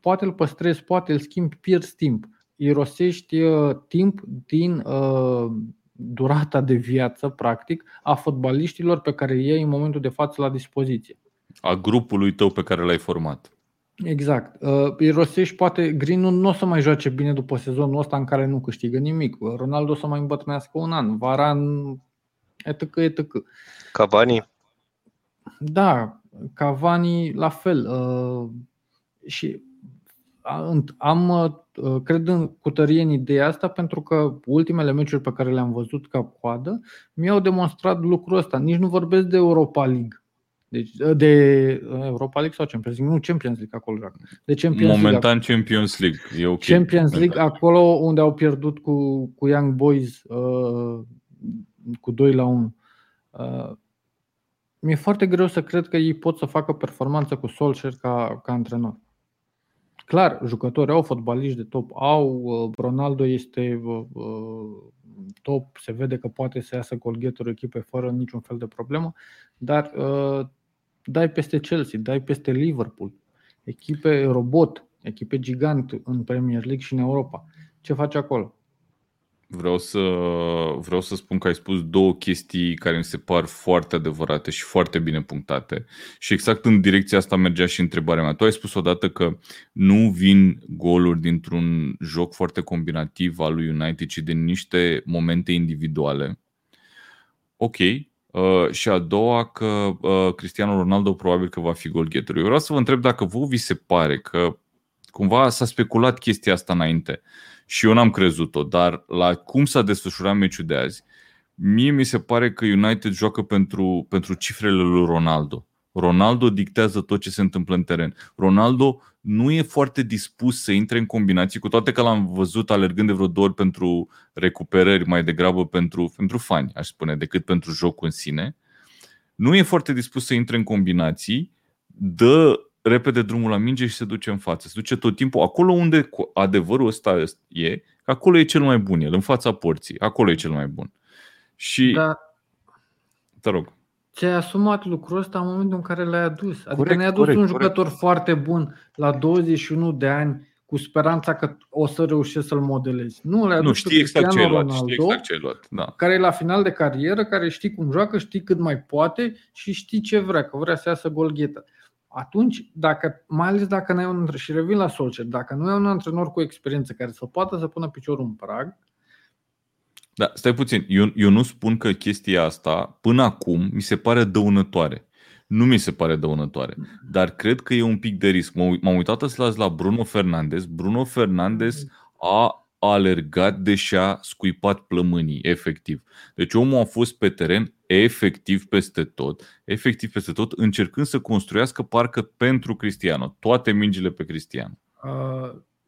poate îl păstrezi, poate îl schimbi, pierzi timp. Irosești uh, timp din uh, durata de viață, practic, a fotbaliștilor pe care îi iei în momentul de față la dispoziție. A grupului tău pe care l-ai format. Exact. Uh, irosești, poate Greenul nu o să mai joace bine după sezonul ăsta în care nu câștigă nimic. Ronaldo o să mai îmbătrânească un an. Varan, etc., etc. Cavani? Da, Cavani la fel. Uh, și am, uh, cred în, cu tărie în ideea asta pentru că ultimele meciuri pe care le-am văzut ca coadă mi-au demonstrat lucrul ăsta. Nici nu vorbesc de Europa League. Deci, de Europa League sau Champions League? Nu Champions League acolo joacă. De Champions Momentan League. Champions League. E okay. Champions League acolo unde au pierdut cu, cu Young Boys uh, cu 2 la 1. Uh, mi-e foarte greu să cred că ei pot să facă performanță cu Solskjaer ca, ca antrenor. Clar, jucători au fotbaliști de top, au, uh, Ronaldo este uh, uh, top, se vede că poate să iasă golghetul echipe fără niciun fel de problemă, dar dai peste Chelsea, dai peste Liverpool, echipe robot, echipe gigant în Premier League și în Europa. Ce faci acolo? Vreau să, vreau să spun că ai spus două chestii care mi se par foarte adevărate și foarte bine punctate. Și exact în direcția asta mergea și întrebarea mea. Tu ai spus odată că nu vin goluri dintr-un joc foarte combinativ al lui United, ci din niște momente individuale. Ok. Uh, și a doua că uh, Cristiano Ronaldo probabil că va fi golgheter. Eu vreau să vă întreb dacă vă vi se pare că cumva s-a speculat chestia asta înainte și eu n-am crezut-o, dar la cum s-a desfășurat meciul de azi, mie mi se pare că United joacă pentru, pentru cifrele lui Ronaldo. Ronaldo dictează tot ce se întâmplă în teren. Ronaldo nu e foarte dispus să intre în combinații, cu toate că l-am văzut alergând de vreo două ori pentru recuperări, mai degrabă pentru, pentru fani, aș spune, decât pentru jocul în sine. Nu e foarte dispus să intre în combinații, dă repede drumul la minge și se duce în față. Se duce tot timpul acolo unde adevărul ăsta e, că acolo e cel mai bun el, în fața porții. Acolo e cel mai bun. Și da. te rog. Ți-ai asumat lucrul ăsta în momentul în care l-ai adus. Adică corect, ne-ai adus corect, un corect. jucător foarte bun la 21 de ani cu speranța că o să reușești să-l modelezi. Nu, le nu știi exact ce ai luat, știi exact ce ai luat. Da. Care e la final de carieră, care știi cum joacă, știi cât mai poate și știi ce vrea, că vrea să iasă golghetă atunci, dacă, mai ales dacă nu ai un și revin la Solskjaer, dacă nu ai un antrenor cu experiență care să poată să pună piciorul în prag, da, stai puțin. Eu, eu nu spun că chestia asta, până acum, mi se pare dăunătoare. Nu mi se pare dăunătoare. Dar cred că e un pic de risc. M-am uitat să la Bruno Fernandes. Bruno Fernandes a alergat deși a scuipat plămânii, efectiv. Deci omul a fost pe teren efectiv peste tot, efectiv peste tot, încercând să construiască parcă pentru Cristiano, toate mingile pe Cristiano.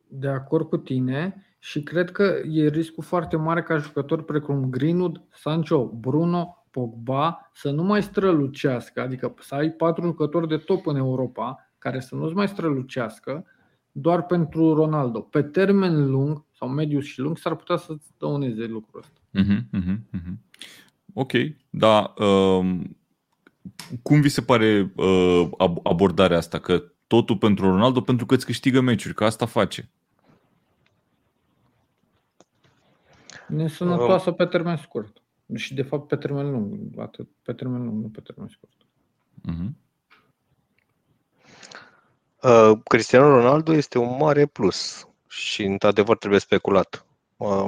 De acord cu tine și cred că e riscul foarte mare ca jucători precum Greenwood, Sancho, Bruno, Pogba să nu mai strălucească, adică să ai patru jucători de top în Europa care să nu-ți mai strălucească doar pentru Ronaldo. Pe termen lung sau mediu și lung s-ar putea să-ți dăuneze lucrul ăsta. Uh-huh, uh-huh, uh-huh. Ok, dar uh, cum vi se pare uh, abordarea asta? Că totul pentru Ronaldo pentru că îți câștigă meciuri, că asta face. Nesănătoasă uh. pe termen scurt. Și de fapt pe termen lung. Atât pe termen lung, nu pe termen scurt. Uh-huh. Uh, Cristiano Ronaldo este un mare plus și într-adevăr trebuie speculat. Uh,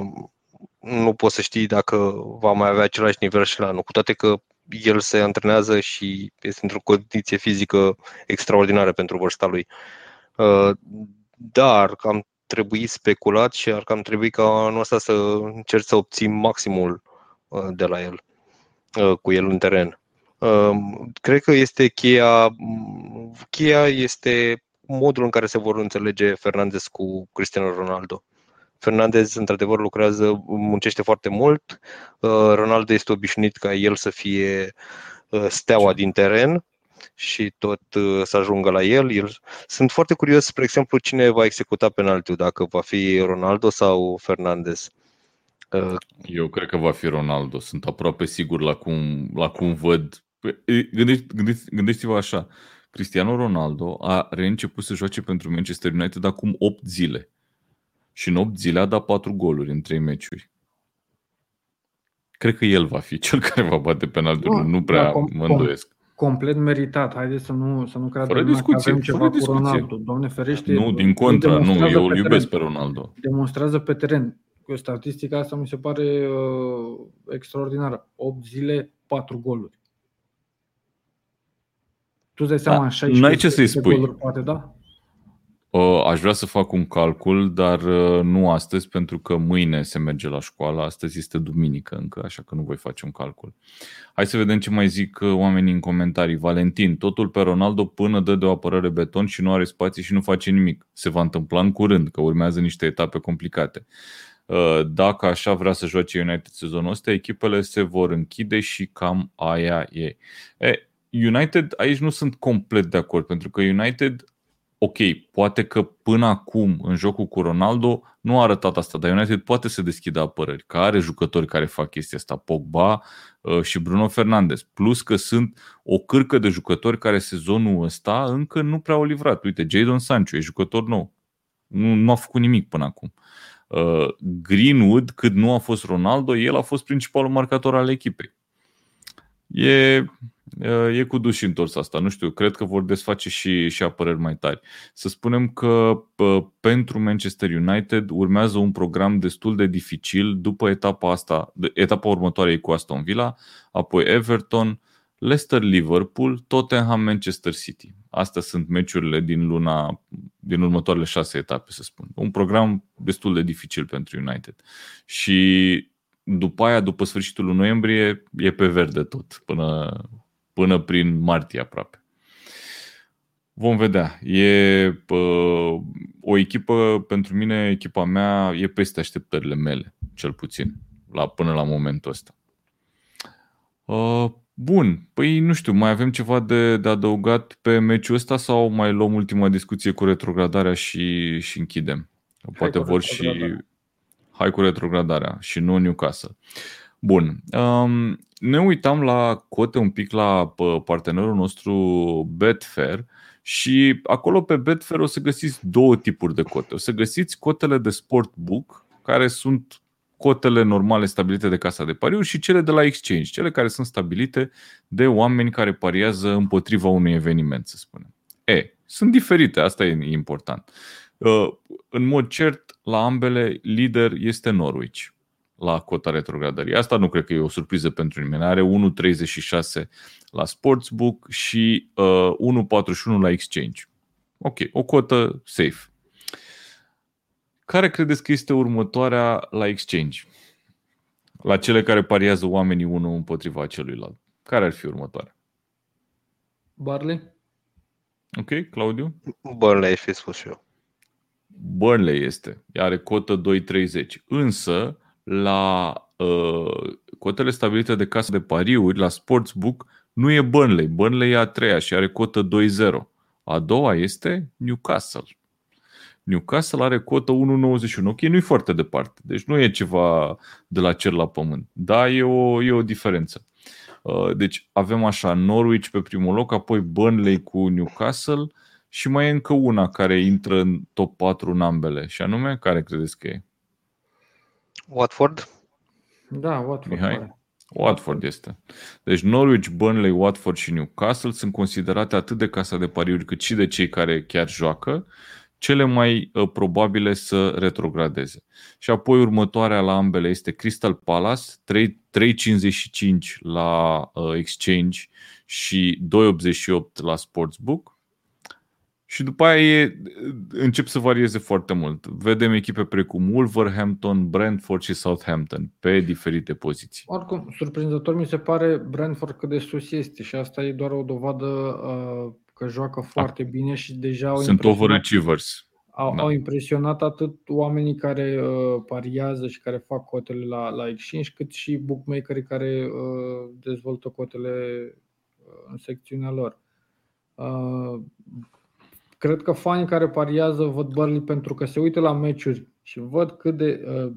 nu poți să știi dacă va mai avea același nivel și la anul, cu toate că el se antrenează și este într-o condiție fizică extraordinară pentru vârsta lui. Uh, dar am trebui speculat și ar cam trebui ca anul ăsta să încerci să obții maximul uh, de la el, uh, cu el în teren. Um, cred că este cheia, cheia este modul în care se vor înțelege Fernandez cu Cristiano Ronaldo. Fernandez, într-adevăr, lucrează, muncește foarte mult. Ronaldo este obișnuit ca el să fie steaua din teren și tot uh, să ajungă la el. el. Sunt foarte curios, spre exemplu, cine va executa penaltiul, dacă va fi Ronaldo sau Fernandez. Uh, Eu cred că va fi Ronaldo. Sunt aproape sigur la cum, la cum văd. Păi, gândeți, gândeți-vă așa. Cristiano Ronaldo a reînceput să joace pentru Manchester United acum 8 zile. Și în 8 zile a dat 4 goluri în 3 meciuri. Cred că el va fi cel [LAUGHS] care va bate penaltiul. Nu, nu prea mă îndoiesc complet meritat. Haideți să nu, să nu creadă fără discuție, că avem ceva fără cu discuție. Ronaldo. Doamne ferește. Nu, din contra, nu, eu îl iubesc pe Ronaldo. Demonstrează pe teren. Statistica asta mi se pare uh, extraordinară. 8 zile, 4 goluri. Tu îți dai seama, da, 16 n-ai ce să-i spui. goluri, poate, da? Aș vrea să fac un calcul, dar uh, nu astăzi, pentru că mâine se merge la școală. Astăzi este duminică încă, așa că nu voi face un calcul. Hai să vedem ce mai zic uh, oamenii în comentarii. Valentin, totul pe Ronaldo până dă de o apărare beton și nu are spații și nu face nimic. Se va întâmpla în curând, că urmează niște etape complicate. Uh, dacă așa vrea să joace United sezonul ăsta, echipele se vor închide și cam aia e. e United, aici nu sunt complet de acord, pentru că United ok, poate că până acum în jocul cu Ronaldo nu a arătat asta, dar United poate să deschidă apărări, că are jucători care fac chestia asta, Pogba uh, și Bruno Fernandes. Plus că sunt o cârcă de jucători care sezonul ăsta încă nu prea au livrat. Uite, Jadon Sancho e jucător nou. Nu, nu a făcut nimic până acum. Uh, Greenwood, cât nu a fost Ronaldo, el a fost principalul marcator al echipei. E e cu duș și întors asta. Nu știu, cred că vor desface și, și apărări mai tari. Să spunem că pentru Manchester United urmează un program destul de dificil după etapa asta, etapa următoare cu Aston Villa, apoi Everton, Leicester, Liverpool, Tottenham, Manchester City. Astea sunt meciurile din luna, din următoarele șase etape, să spun. Un program destul de dificil pentru United. Și după aia, după sfârșitul lui noiembrie, e pe verde tot, până, până prin martie aproape. Vom vedea. E uh, o echipă, pentru mine, echipa mea e peste așteptările mele, cel puțin, la, până la momentul ăsta. Uh, bun, păi nu știu, mai avem ceva de, de adăugat pe meciul ăsta sau mai luăm ultima discuție cu retrogradarea și, și închidem? Poate vor și... Hai cu retrogradarea și nu Newcastle. Bun. Um, ne uitam la cote un pic la partenerul nostru Betfair și acolo pe Betfair o să găsiți două tipuri de cote. O să găsiți cotele de sportbook, care sunt cotele normale stabilite de casa de pariuri și cele de la exchange, cele care sunt stabilite de oameni care pariază împotriva unui eveniment, să spunem. E, sunt diferite, asta e important. Uh, în mod cert, la ambele, lider este Norwich la cota retrogradării. Asta nu cred că e o surpriză pentru nimeni. Are 1,36 la Sportsbook și uh, 1,41 la Exchange. Ok, o cotă safe. Care credeți că este următoarea la Exchange? La cele care pariază oamenii unul împotriva celuilalt. Care ar fi următoarea? Barley. Ok, Claudiu? Burnley, fi spus și eu. Burnley este. Are cotă 2,30. Însă, la uh, cotele stabilite de casă de pariuri, la Sportsbook, nu e Burnley. Burnley e a treia și are cotă 2-0. A doua este Newcastle. Newcastle are cotă 1,91. Ok, nu e foarte departe. Deci nu e ceva de la cer la pământ. Da, e o, e o diferență. Uh, deci avem așa Norwich pe primul loc, apoi Burnley cu Newcastle și mai e încă una care intră în top 4 în ambele. Și anume, care credeți că e? Watford? Da, Watford. Mihai? Watford este. Deci Norwich, Burnley, Watford și Newcastle sunt considerate atât de casa de pariuri cât și de cei care chiar joacă cele mai uh, probabile să retrogradeze. Și apoi următoarea la ambele este Crystal Palace, 3,55 la uh, Exchange și 2,88 la Sportsbook. Și după aia e, încep să varieze foarte mult. Vedem echipe precum Wolverhampton, Brentford și Southampton pe diferite poziții. Oricum, surprinzător mi se pare Brentford cât de sus este și asta e doar o dovadă uh, că joacă foarte A. bine și deja au Sunt overachievers. Au, da. au impresionat atât oamenii care uh, pariază și care fac cotele la, la exchange, cât și bookmakerii care uh, dezvoltă cotele uh, în secțiunea lor. Uh, cred că fanii care pariază văd Burnley pentru că se uită la meciuri și văd cât de uh,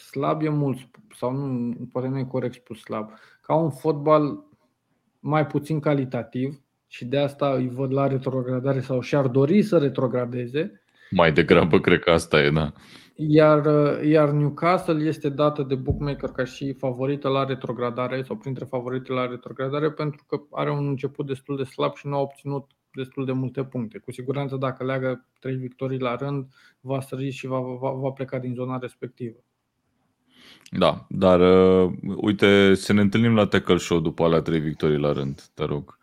slab e mult, sau nu, poate nu e corect spus slab, ca un fotbal mai puțin calitativ și de asta îi văd la retrogradare sau și-ar dori să retrogradeze. Mai degrabă cred că asta e, da. Iar, uh, iar Newcastle este dată de bookmaker ca și favorită la retrogradare sau printre favorite la retrogradare pentru că are un început destul de slab și nu a obținut destul de multe puncte. Cu siguranță dacă leagă trei victorii la rând, va sări și va, va, va pleca din zona respectivă. Da, dar uh, uite, să ne întâlnim la Tackle Show după alea trei victorii la rând, te rog.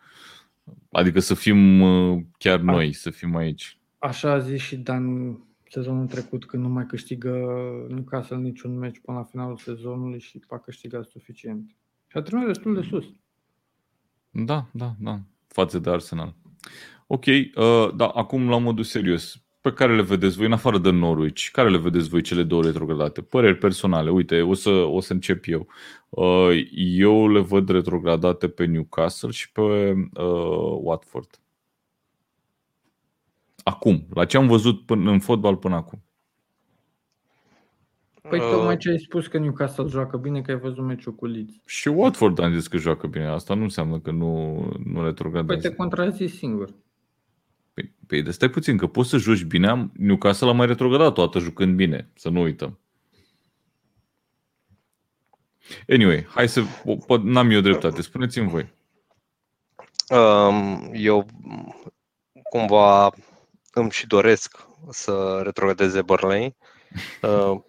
Adică să fim uh, chiar noi, să fim aici. Așa a zis și Dan sezonul trecut când nu mai câștigă Newcastle niciun meci până la finalul sezonului și a câștigat suficient. Și a terminat destul de sus. Da, da, da. Față de Arsenal. Ok, uh, da, acum la modul serios. Pe care le vedeți voi, în afară de Norwich, care le vedeți voi cele două retrogradate? Păreri personale, uite, o să, o să încep eu. Uh, eu le văd retrogradate pe Newcastle și pe uh, Watford. Acum, la ce am văzut până, în fotbal până acum? Păi uh, tocmai ce ai spus că Newcastle joacă bine, că ai văzut meciul cu Leeds. Și Watford am zis că joacă bine. Asta nu înseamnă că nu, nu retrogradează. Păi te contrazici singur. Păi, păi de stai puțin, că poți să joci bine. Newcastle a mai retrogradat toată jucând bine, să nu uităm. Anyway, hai să... N-am eu dreptate, spuneți-mi voi. Um, eu cumva îmi și doresc să retrogradeze Burnley. Uh,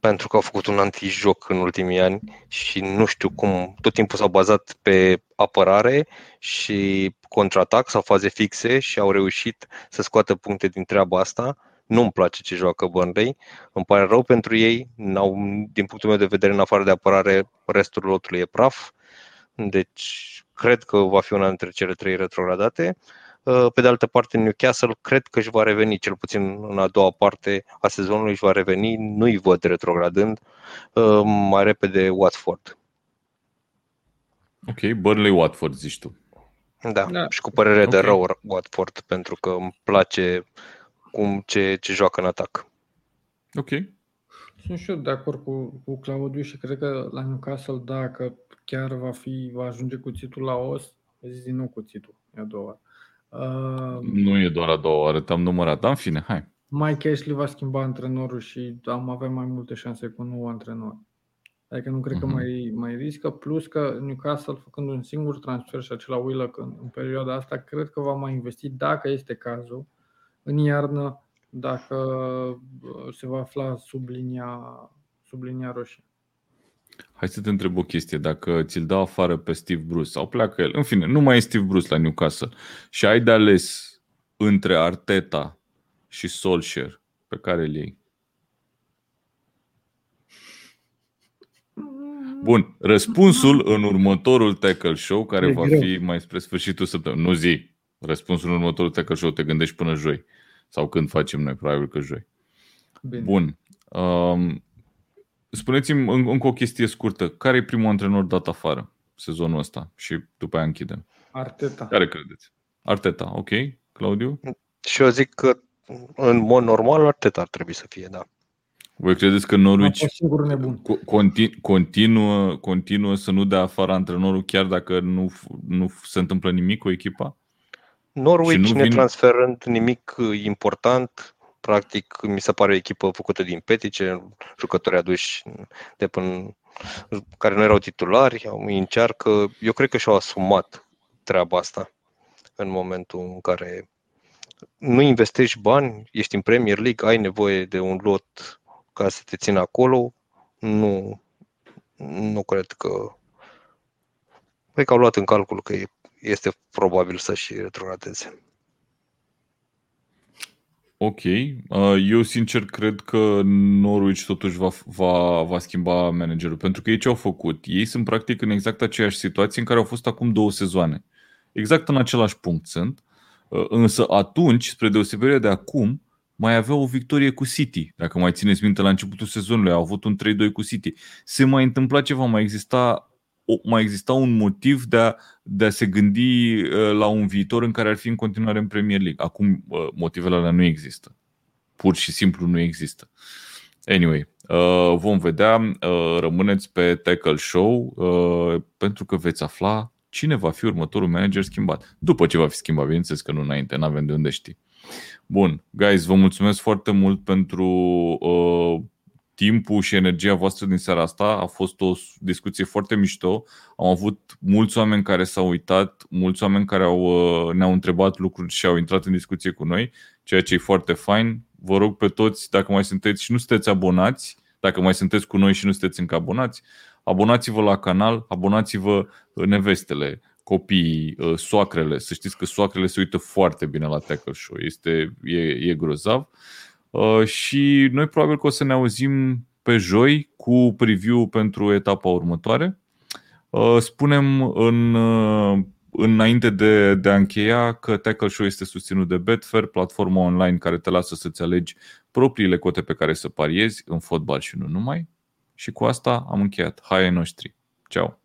pentru că au făcut un antijoc în ultimii ani și nu știu cum, tot timpul s-au bazat pe apărare și contraatac sau faze fixe și au reușit să scoată puncte din treaba asta. Nu-mi place ce joacă Burnley, îmi pare rău pentru ei, n-au, din punctul meu de vedere, în afară de apărare, restul lotului e praf, deci cred că va fi una dintre cele trei retrogradate. Uh, pe de altă parte, Newcastle cred că își va reveni, cel puțin în a doua parte a sezonului își va reveni, nu-i văd retrogradând uh, mai repede Watford. Ok, Burnley-Watford zici tu. Da, da. și cu părere okay. de rău Watford, pentru că îmi place cum ce, ce joacă în atac. Ok. Sunt și eu de acord cu, cu Claudiu și cred că la Newcastle, dacă chiar va fi, va ajunge cuțitul la os, zis din nou cuțitul, e a doua Uh, nu e doar a doua oară, te-am numărat, dar în fine, hai. Mike Ashley va schimba antrenorul și am avea mai multe șanse cu un nou antrenor. Adică nu cred uh-huh. că mhm. mai, mai riscă, plus că Newcastle făcând un singur transfer și acela Willock în, în perioada asta, cred că va mai investi, dacă este cazul, în iarnă, dacă uh, se va afla sub linia, sub linia roșie. Hai să te întreb o chestie. Dacă ți-l dau afară pe Steve Bruce sau pleacă el, în fine, nu mai e Steve Bruce la Newcastle și ai de ales între Arteta și Solskjaer, pe care îl iei? Bun, răspunsul în următorul tackle show, care e va greu. fi mai spre sfârșitul săptămânii. Nu zi. Răspunsul în următorul tackle show te gândești până joi. Sau când facem noi, probabil că joi. Bine. Bun. Um, Spuneți-mi încă o chestie scurtă. Care e primul antrenor dat afară sezonul ăsta? Și după aia închidem. Arteta. Care credeți? Arteta, ok. Claudiu? Și eu zic că în mod normal Arteta ar trebui să fie, da. Voi credeți că Norwich nebun. continuă, continuă să nu dea afară antrenorul chiar dacă nu, nu se întâmplă nimic cu echipa? Norwich, nu netransferând vin... nimic important, practic mi se pare o echipă făcută din petice, jucători aduși de până, care nu erau titulari, îi încearcă, eu cred că și-au asumat treaba asta în momentul în care nu investești bani, ești în Premier League, ai nevoie de un lot ca să te țină acolo, nu, nu cred că cred că au luat în calcul că este probabil să și retrogradeze. Ok. Uh, eu sincer cred că Norwich totuși va, va, va schimba managerul, pentru că ei ce au făcut? Ei sunt practic în exact aceeași situație în care au fost acum două sezoane. Exact în același punct sunt, uh, însă atunci, spre deosebire de acum, mai avea o victorie cu City. Dacă mai țineți minte, la începutul sezonului au avut un 3-2 cu City. Se mai întâmpla ceva, mai exista mai exista un motiv de a, de a se gândi uh, la un viitor în care ar fi în continuare în Premier League. Acum uh, motivele alea nu există. Pur și simplu nu există. Anyway, uh, vom vedea. Rămâneți pe Tackle Show pentru că veți afla cine va fi următorul manager schimbat. După ce va fi schimbat, bineînțeles că nu înainte, nu avem de unde ști. Bun, guys, vă mulțumesc foarte mult pentru uh, timpul și energia voastră din seara asta. A fost o discuție foarte mișto. Am avut mulți oameni care s-au uitat, mulți oameni care au, uh, ne-au întrebat lucruri și au intrat în discuție cu noi, ceea ce e foarte fain. Vă rog pe toți, dacă mai sunteți și nu sunteți abonați, dacă mai sunteți cu noi și nu sunteți încă abonați, abonați-vă la canal, abonați-vă nevestele, copiii, uh, soacrele. Să știți că soacrele se uită foarte bine la Tackle Show. Este, e, e grozav. Uh, și noi probabil că o să ne auzim pe joi cu preview pentru etapa următoare. Uh, spunem în, uh, înainte de, de a încheia că Tackle Show este susținut de Betfair, platforma online care te lasă să-ți alegi propriile cote pe care să pariezi în fotbal și nu numai. Și cu asta am încheiat. Hai ai noștri. Ciao!